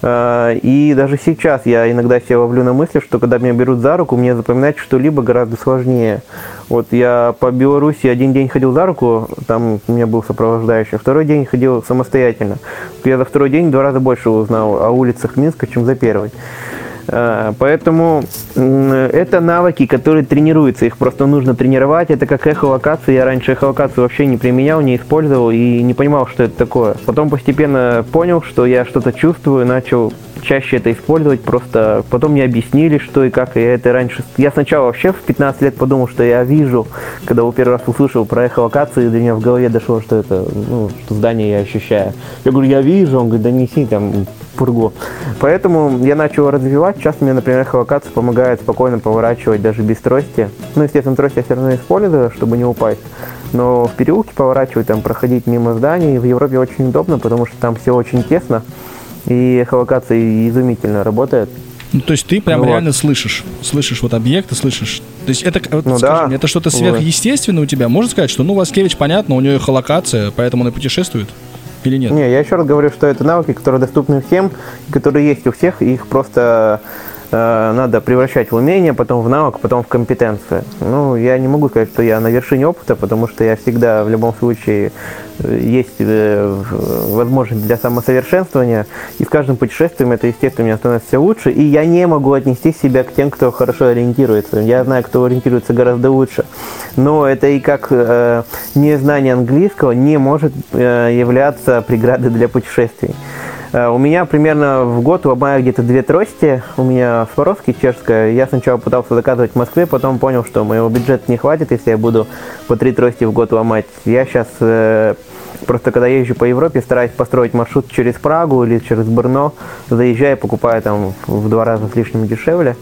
Э, И даже сейчас я иногда себя ловлю на мысли, что когда меня берут за руку, мне запоминать что-либо гораздо сложнее. Вот я по Беларуси один день ходил за руку, там у меня был сопровождающий, второй день ходил самостоятельно. Я за второй день два раза больше узнал о улицах Минска, чем за первый. Э, Поэтому это навыки, которые тренируются, их просто нужно тренировать. Это как эхолокация. Я раньше эхолокацию вообще не применял, не использовал и не понимал, что это такое. Потом постепенно понял, что я что-то чувствую, начал чаще это использовать, просто потом мне объяснили, что и как, и я это раньше... Я сначала вообще в 15 лет подумал, что я вижу, когда его первый раз услышал про эхолокацию, до меня в голове дошло, что это, ну, что здание я ощущаю. Я говорю, я вижу, он говорит, да неси там пургу. Поэтому я начал развивать. Сейчас мне, например, эхолокация помогает спокойно поворачивать даже без трости. Ну, естественно, трость я все равно использую, чтобы не упасть. Но в переулке поворачивать, там, проходить мимо зданий в Европе очень удобно, потому что там все очень тесно. И эхолокация изумительно работает. Ну, то есть ты прям Ну вот. реально слышишь, слышишь вот объекты, слышишь. То есть это, вот Ну скажи да. мне, это что-то Вот. сверхъестественное у тебя? Можно сказать, что ну Васкевич, понятно, у него эхолокация, поэтому он и путешествует? Или нет? Не, я еще раз говорю, что это навыки, которые доступны всем, которые есть у всех, их просто надо превращать в умение, потом в навык, потом в компетенцию. Ну, я не могу сказать, что я на вершине опыта, потому что я всегда в любом случае э, есть э, возможность для самосовершенствования, и с каждым путешествием это, естественно, меня становится все лучше, и я не могу отнести себя к тем, кто хорошо ориентируется. Я знаю, кто ориентируется гораздо лучше. Но это и как э, незнание английского не может э, являться преградой для путешествий. Э, у меня примерно в год ломаю где-то две трости. У меня Сваровский, чешская. Я сначала пытался заказывать в Москве, потом понял, что моего бюджета не хватит, если я буду по три трости в год ломать. Я сейчас э, просто когда езжу по Европе, стараюсь построить маршрут через Прагу или через Брно. Заезжаю, покупаю там в два раза с лишним дешевле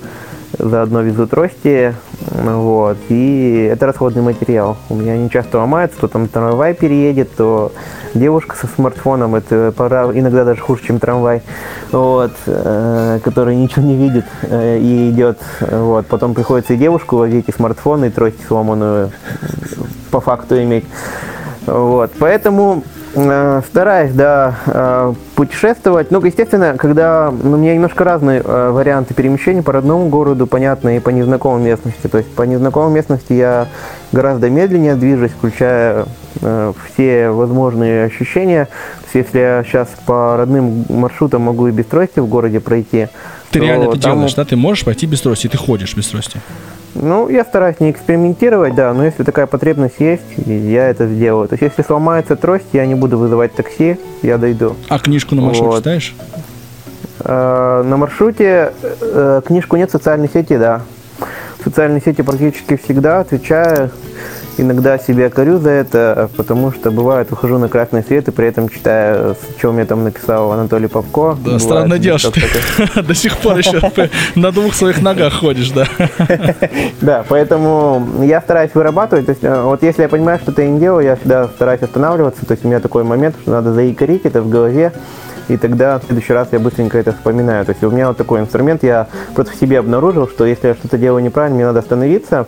заодно везу трости, вот, и это расходный материал. У меня не часто ломается, то там трамвай переедет, то девушка со смартфоном, это пора, иногда даже хуже, чем трамвай, вот, э, который ничего не видит э, и идет, вот, потом приходится и девушку возить, и смартфон, и трость сломанную по факту иметь. Вот, поэтому Э, стараюсь, да, э, путешествовать. Ну, естественно, когда ну, у меня немножко разные э, варианты перемещений по родному городу, понятно, и по незнакомой местности. То есть по незнакомой местности я гораздо медленнее движусь, включая все возможные ощущения. То есть, если я сейчас по родным маршрутам могу и без трости в городе пройти. Ты реально это делаешь, да? Ты можешь пойти без трости, ты ходишь без трости. Ну, я стараюсь не экспериментировать, да, но если такая потребность есть, я это сделаю. То есть, если сломается трость, я не буду вызывать такси, я дойду. А книжку на маршруте вот. читаешь? Э, на маршруте э, книжку нет, в социальной сети, да. В социальной сети практически всегда отвечаю иногда себя корю за это, потому что бывает, выхожу на красный свет и при этом читаю, что мне там написал Анатолий Попко. Да, бывает, странно дело, что ты до сих пор еще на двух своих ногах ходишь, да. Да, поэтому я стараюсь вырабатывать, то есть э, вот если я понимаю, что ты не делаю, я всегда стараюсь останавливаться, то есть у меня такой момент, что надо заикарить это в голове, и тогда в следующий раз я быстренько это вспоминаю. То есть у меня вот такой инструмент, я просто в себе обнаружил, что если я что-то делаю неправильно, мне надо остановиться,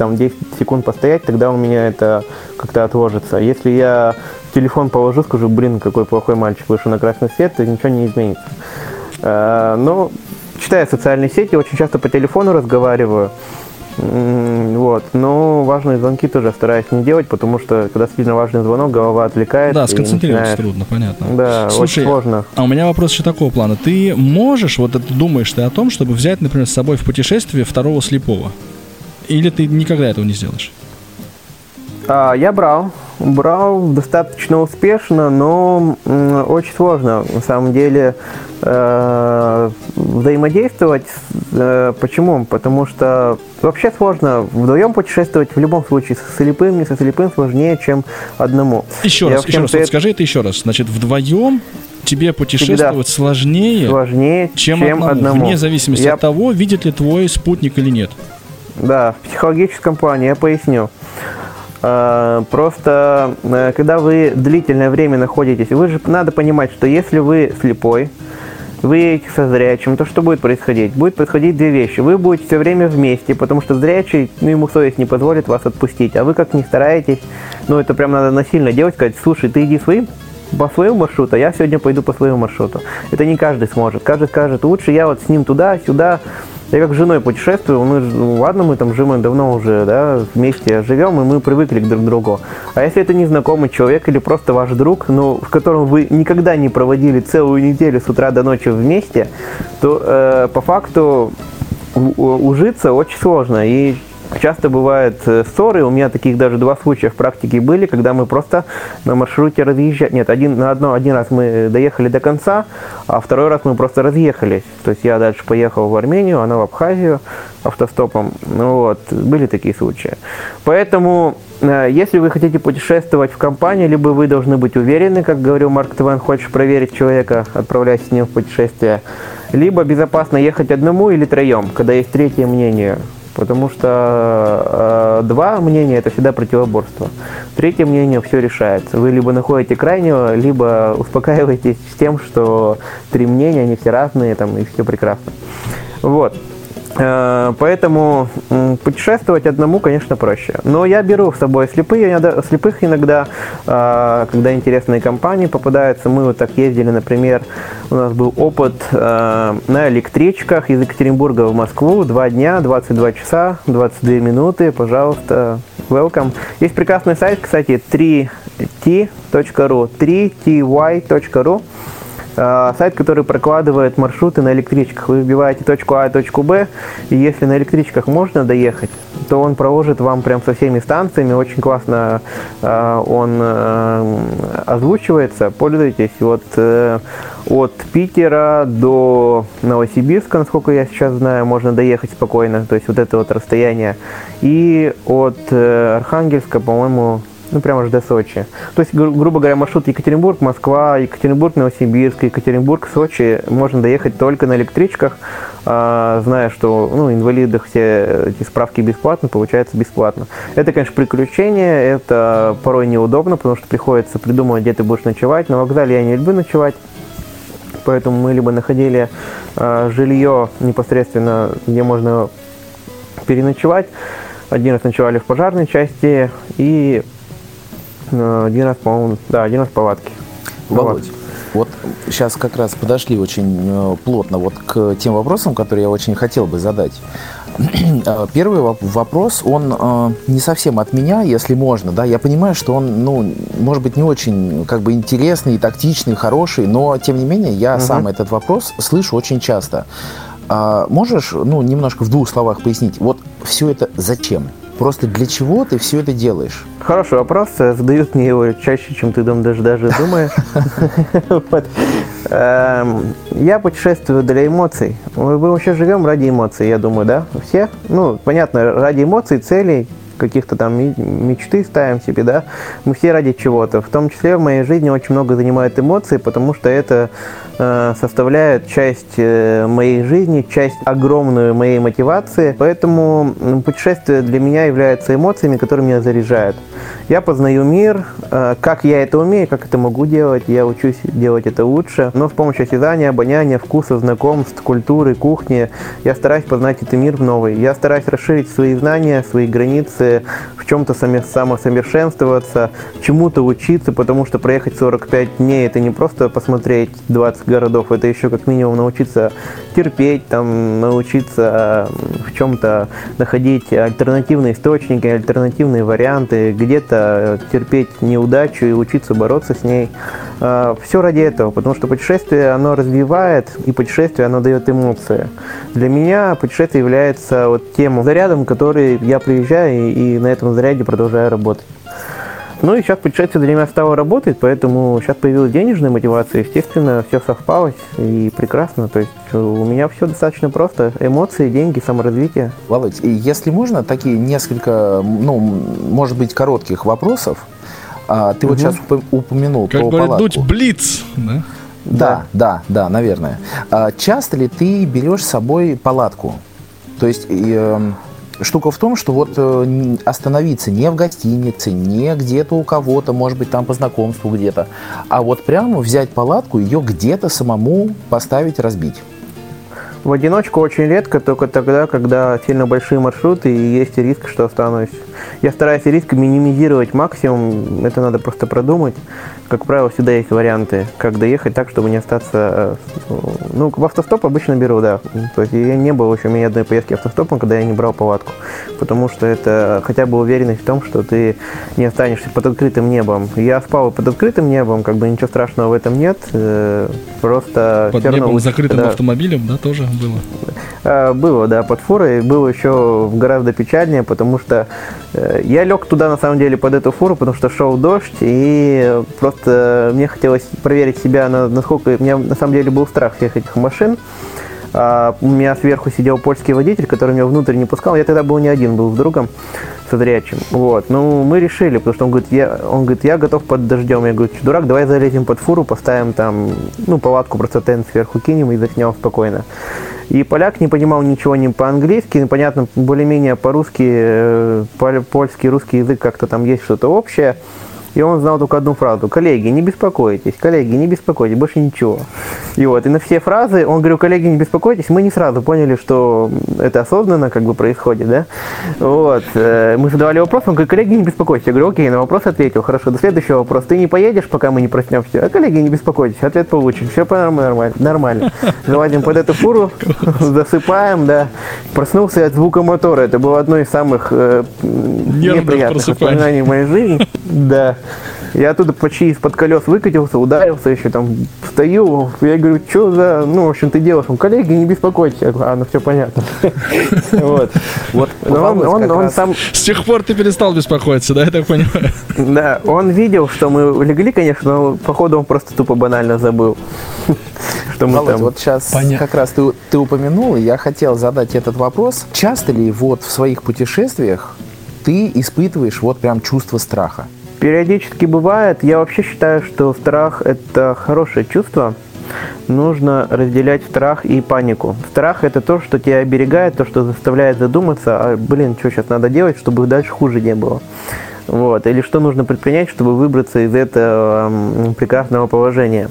там 10 секунд постоять, тогда у меня это как-то отложится. Если я телефон положу, скажу, блин, какой плохой мальчик вышел на красный свет, то ничего не изменится. А, но читая социальные сети, очень часто по телефону разговариваю. Вот. Но важные звонки тоже стараюсь не делать, потому что когда сильно важный звонок, голова отвлекается. Да, сконцентрироваться трудно, понятно. Да, Слушай, очень сложно. А у меня вопрос еще такого плана. Ты можешь, вот это думаешь ты о том, чтобы взять, например, с собой в путешествие второго слепого? Или ты никогда этого не сделаешь? А, я брал. Брал достаточно успешно, но очень сложно на самом деле э, взаимодействовать. Э, почему? Потому что вообще сложно вдвоем путешествовать в любом случае со слепым, не со слепым сложнее, чем одному. Еще Я раз, еще раз, вот скажи это еще раз. Значит, вдвоем тебе путешествовать сложнее, сложнее, чем, чем одному, одному, вне зависимости Я... от того, видит ли твой спутник или нет. Да, в психологическом плане, я поясню. А, просто, э, когда вы длительное время находитесь, вы же надо понимать, что если вы слепой, вы едете со зрячим, то что будет происходить? Будет происходить две вещи. Вы будете все время вместе, потому что зрячий, ну, ему совесть не позволит вас отпустить. А вы как не стараетесь, ну, это прям надо насильно делать, сказать, слушай, ты иди своим по своему маршруту, а я сегодня пойду по своему маршруту. Это не каждый сможет. Каждый скажет, лучше я вот с ним туда, сюда, я как с женой путешествую, мы, ну, ладно, мы там живем давно уже, да, вместе живем, и мы привыкли к друг другу. А если это незнакомый человек или просто ваш друг, ну, с которым вы никогда не проводили целую неделю с утра до ночи вместе, то э, по факту ужиться очень сложно. И Часто бывают э, ссоры, у меня таких даже два случая в практике были, когда мы просто на маршруте разъезжали. Нет, один, на одно, один раз мы доехали до конца, а второй раз мы просто разъехались. То есть я дальше поехал в Армению, она в Абхазию автостопом. Ну вот, были такие случаи. Поэтому, э, если вы хотите путешествовать в компании, либо вы должны быть уверены, как говорил Марк Твен, хочешь проверить человека, отправляйся с ним в путешествие, либо безопасно ехать одному или троем, когда есть третье мнение. Потому что э, два мнения это всегда противоборство. Третье мнение все решается. Вы либо находите крайнего, либо успокаиваетесь с тем, что три мнения, они все разные, там, и все прекрасно. Вот. Э, Поэтому путешествовать одному, конечно, проще. Но я беру с собой слепые, иногда- слепых иногда, э, когда интересные компании попадаются. Мы вот так ездили, например, у нас был опыт э, на электричках из Екатеринбурга в Москву. Два дня, 22 часа, 22 минуты, пожалуйста, welcome. Есть прекрасный сайт, кстати, 3t.ru, 3ty.ru. А, сайт, который прокладывает маршруты на электричках. Вы вбиваете точку А и точку Б, и если на электричках можно доехать, то он проложит вам прям со всеми станциями. Очень классно а, он э, озвучивается. Пользуйтесь. Вот э, от Питера до Новосибирска, насколько я сейчас знаю, можно доехать спокойно. То есть вот это вот расстояние. И от э, Архангельска, по-моему, ну, прямо аж до Сочи. То есть, гру- грубо говоря, маршрут Екатеринбург, Москва, Екатеринбург, Новосибирск, Екатеринбург, Сочи можно доехать только на электричках, а, зная, что ну, инвалидах все эти справки бесплатно, получается бесплатно. Это, конечно, приключение, это порой неудобно, потому что приходится придумывать, где ты будешь ночевать. На вокзале я не люблю ночевать, поэтому мы либо находили а, жилье непосредственно, где можно переночевать. Один раз ночевали в пожарной части и э, один раз, по-моему, да, один раз в палатке. Володь, вот сейчас как раз подошли очень э, плотно вот к тем вопросам, которые я очень хотел бы задать. Э, Первый воп- вопрос, он э, не совсем от меня, если можно, да, я понимаю, что он, ну, может быть, не очень, как бы, интересный, тактичный, хороший, но, тем не менее, я сам этот вопрос слышу очень часто. А можешь, ну, немножко в двух словах пояснить, вот все это зачем? Просто для чего ты все это делаешь? Хороший вопрос. э, Задают мне его чаще, чем ты даже, даже думаешь. Эм, Я путешествую для эмоций. Мы вообще живем ради эмоций, я думаю, да? Все? Ну, понятно, ради эмоций, целей, каких-то там мечты ставим себе, да? Мы все ради чего-то. В том числе в моей жизни очень много занимает эмоции, потому что это э, составляет часть э, моей жизни, часть огромную моей мотивации. Поэтому путешествие для меня является эмоциями, которые меня заряжают. Я познаю мир, э, как я это умею, как это могу делать, я учусь делать это лучше. Но с помощью осязания, обоняния, вкуса, знакомств, культуры, кухни я стараюсь познать этот мир в новый. Я стараюсь расширить свои знания, свои границы, в чем-то самосовершенствоваться, чему-то учиться, потому что проехать 45 дней это не просто посмотреть 20 городов, это еще как минимум научиться терпеть, там, научиться э, в чем-то находить альтернативные источники, альтернативные варианты, где-то э, терпеть неудачу и учиться бороться с ней. Все ради этого, потому что путешествие, оно развивает, и путешествие, оно дает эмоции. Для меня путешествие является вот тем зарядом, который я приезжаю и, и на этом заряде продолжаю работать. Ну и сейчас путешествие для меня стало работать, поэтому сейчас появилась денежная мотивация, естественно, все совпалось и прекрасно. То есть у меня все достаточно просто. Эмоции, деньги, саморазвитие. Володь, и если можно, такие несколько, ну, может быть, коротких вопросов. А, ты вот сейчас уп- упомянул Как про говорят, палатку. дуть блиц. Да? Да, да, да, наверное. А часто ли ты берешь с собой палатку? То есть и, эм, штука в том, что вот э, остановиться не в гостинице, не где-то у кого-то, может быть, там по знакомству где-то, а вот прямо взять палатку, ее где-то самому поставить, разбить. В одиночку очень редко, только тогда, когда сильно большие маршруты и есть риск, что останусь. Я стараюсь риск минимизировать максимум, это надо просто продумать. Как правило, всегда есть варианты, как доехать так, чтобы не остаться... э, Ну, в автостоп обычно беру, да. То есть я не было еще у меня одной поездки автостопом, когда я не брал палатку. Потому что это хотя бы уверенность в том, что ты не останешься под открытым небом. Я спал под открытым небом, как бы ничего страшного в этом нет. э, Просто Под равно небом лучше, закрытым когда- автомобилем, да, тоже было. А, Было, да, под фурой. Было еще гораздо печальнее, потому что э, я лег туда, на самом деле, под эту фуру, потому что шел дождь, и просто мне хотелось проверить себя, на- насколько... У меня, на самом деле, был страх всех этих машин. А, у меня сверху сидел польский водитель, который меня внутрь не пускал. Я тогда был не один, был с другом со зрячим. Вот. Ну, мы решили, потому что он говорит, я, он говорит, я готов под дождем. Я говорю, «Чё, дурак, давай залезем под фуру, поставим там, ну, палатку просто тент сверху кинем и заснял спокойно. И поляк не понимал ничего не по-английски, непонятно, более-менее по-русски, э, поль- польский, русский язык как-то там есть что-то общее. И он знал только одну фразу. Коллеги, не беспокойтесь, коллеги, не беспокойтесь, больше ничего. И вот, и на все фразы он говорил, коллеги, не беспокойтесь, мы не сразу поняли, что это осознанно как бы происходит, да. Вот, э, мы задавали вопрос, он говорит, коллеги, не беспокойтесь. Я говорю, окей, на вопрос ответил, хорошо, до следующего вопроса. Ты не поедешь, пока мы не проснемся? А коллеги, не беспокойтесь, ответ получим, все нормально, нормально. Залазим под эту фуру, засыпаем, да. Проснулся от звука мотора, это было одно из самых э, неприятных воспоминаний в моей жизни. Да. Я оттуда почти из-под колес выкатился, ударился еще там, стою, я говорю, что за, ну, в общем, ты делаешь? Он, коллеги, не беспокойтесь. Я говорю, а, ну все понятно. Вот. Вот. Он сам... С тех пор ты перестал беспокоиться, да, я так понимаю? Да, он видел, что мы легли, конечно, но походу он просто тупо банально забыл. Что мы там... вот сейчас как раз ты, ты упомянул, я хотел задать этот вопрос. Часто ли вот в своих путешествиях ты испытываешь вот прям чувство страха? Периодически бывает. Я вообще считаю, что страх – это хорошее чувство. Нужно разделять страх и панику. Страх – это то, что тебя оберегает, то, что заставляет задуматься, а, блин, что сейчас надо делать, чтобы дальше хуже не было. Вот. Или что нужно предпринять, чтобы выбраться из этого прекрасного положения.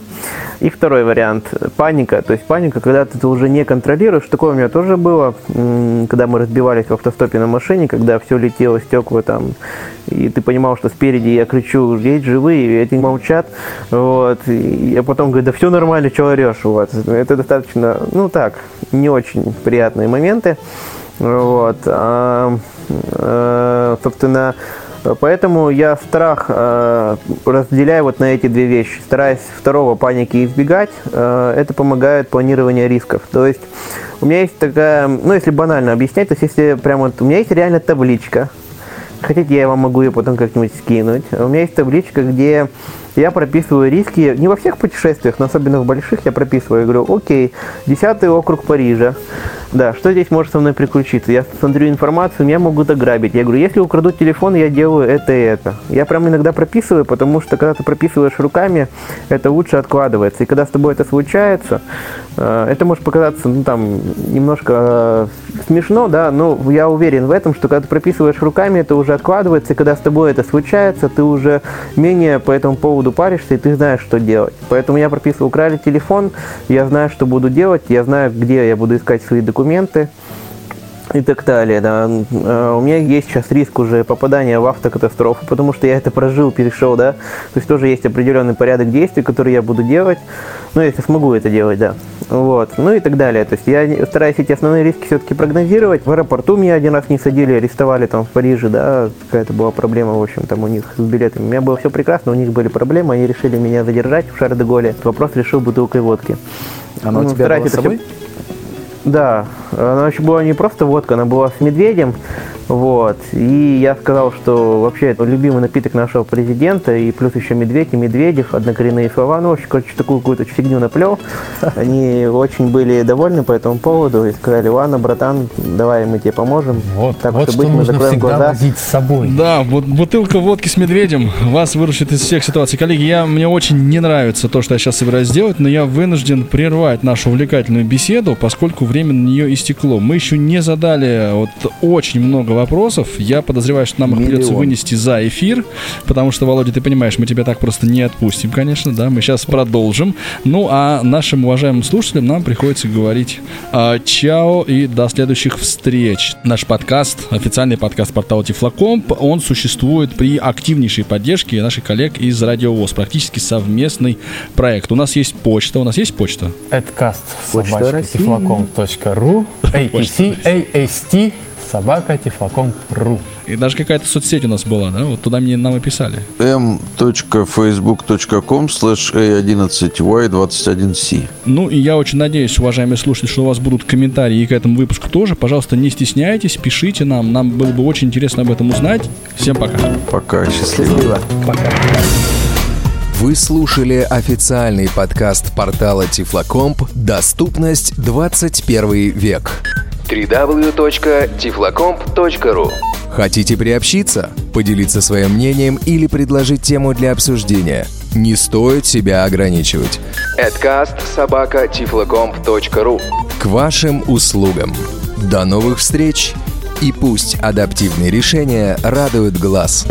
И второй вариант – паника. То есть паника, когда ты уже не контролируешь. Такое у меня тоже было, когда мы разбивались в автостопе на машине, когда все летело, стекла там, и ты понимал, что спереди я кричу, есть живые, и эти молчат. Вот. И я потом говорю, да все нормально, что орешь? Вот. Это достаточно, ну так, не очень приятные моменты. Вот. А, а, собственно, Поэтому я страх э, разделяю вот на эти две вещи. Стараюсь второго паники избегать. Э, это помогает планирование рисков. То есть у меня есть такая, ну если банально объяснять, то есть если прямо вот, у меня есть реально табличка. Хотите, я вам могу ее потом как-нибудь скинуть. У меня есть табличка, где я прописываю риски, не во всех путешествиях, но особенно в больших я прописываю. Я говорю, окей, 10 округ Парижа. Да, что здесь может со мной приключиться? Я смотрю информацию, меня могут ограбить. Я говорю, если украдут телефон, я делаю это и это. Я прям иногда прописываю, потому что когда ты прописываешь руками, это лучше откладывается. И когда с тобой это случается, это может показаться, ну, там, немножко э, смешно, да, но я уверен в этом, что когда ты прописываешь руками, это уже откладывается, и когда с тобой это случается, ты уже менее по этому поводу паришься, и ты знаешь, что делать. Поэтому я прописываю, украли телефон, я знаю, что буду делать, я знаю, где я буду искать свои документы и так далее. Да. А, у меня есть сейчас риск уже попадания в автокатастрофу, потому что я это прожил, перешел, да. То есть тоже есть определенный порядок действий, который я буду делать, ну, если смогу это делать, да. Вот, ну и так далее. То есть я стараюсь эти основные риски все-таки прогнозировать. В аэропорту меня один раз не садили, арестовали там в Париже, да, какая-то была проблема, в общем, там у них с билетами. У меня было все прекрасно, у них были проблемы, они решили меня задержать в Шар-де-Голе. Вопрос решил бутылкой водки. Она ну, у тебя была с собой? Все... Да, она еще была не просто водка, она была с медведем. Вот. И я сказал, что вообще это любимый напиток нашего президента, и плюс еще медведь и Медведев, однокоренные слова. Ну, в общем, короче, такую какую-то фигню наплел. Они очень были довольны по этому поводу и сказали, ладно, братан, давай мы тебе поможем. Вот, так вот что, быть, нужно всегда глаза. возить с собой. Да, вот бутылка водки с медведем вас выручит из всех ситуаций. Коллеги, я, мне очень не нравится то, что я сейчас собираюсь сделать, но я вынужден прервать нашу увлекательную беседу, поскольку время на нее истекло. Мы еще не задали вот очень много вопросов. Я подозреваю, что нам их придется вынести за эфир, потому что, Володя, ты понимаешь, мы тебя так просто не отпустим, конечно, да, мы сейчас продолжим. Ну, а нашим уважаемым слушателям нам приходится говорить а, чао и до следующих встреч. Наш подкаст, официальный подкаст портала Тифлокомп, он существует при активнейшей поддержке наших коллег из Радио ВОЗ, практически совместный проект. У нас есть почта, у нас есть почта? Эдкаст, собачка, тифлокомп.ру, ATC, AST, собака тифлоком.ру. И даже какая-то соцсеть у нас была, да? Вот туда мне нам и писали. m.facebook.com slash a11y21c Ну и я очень надеюсь, уважаемые слушатели, что у вас будут комментарии к этому выпуску тоже. Пожалуйста, не стесняйтесь, пишите нам. Нам было бы очень интересно об этом узнать. Всем пока. Пока, счастливо. счастливо. Пока. Вы слушали официальный подкаст портала Тифлокомп «Доступность 21 век» www.tiflocomp.ru Хотите приобщиться, поделиться своим мнением или предложить тему для обсуждения? Не стоит себя ограничивать. Adcast К вашим услугам. До новых встреч! И пусть адаптивные решения радуют глаз.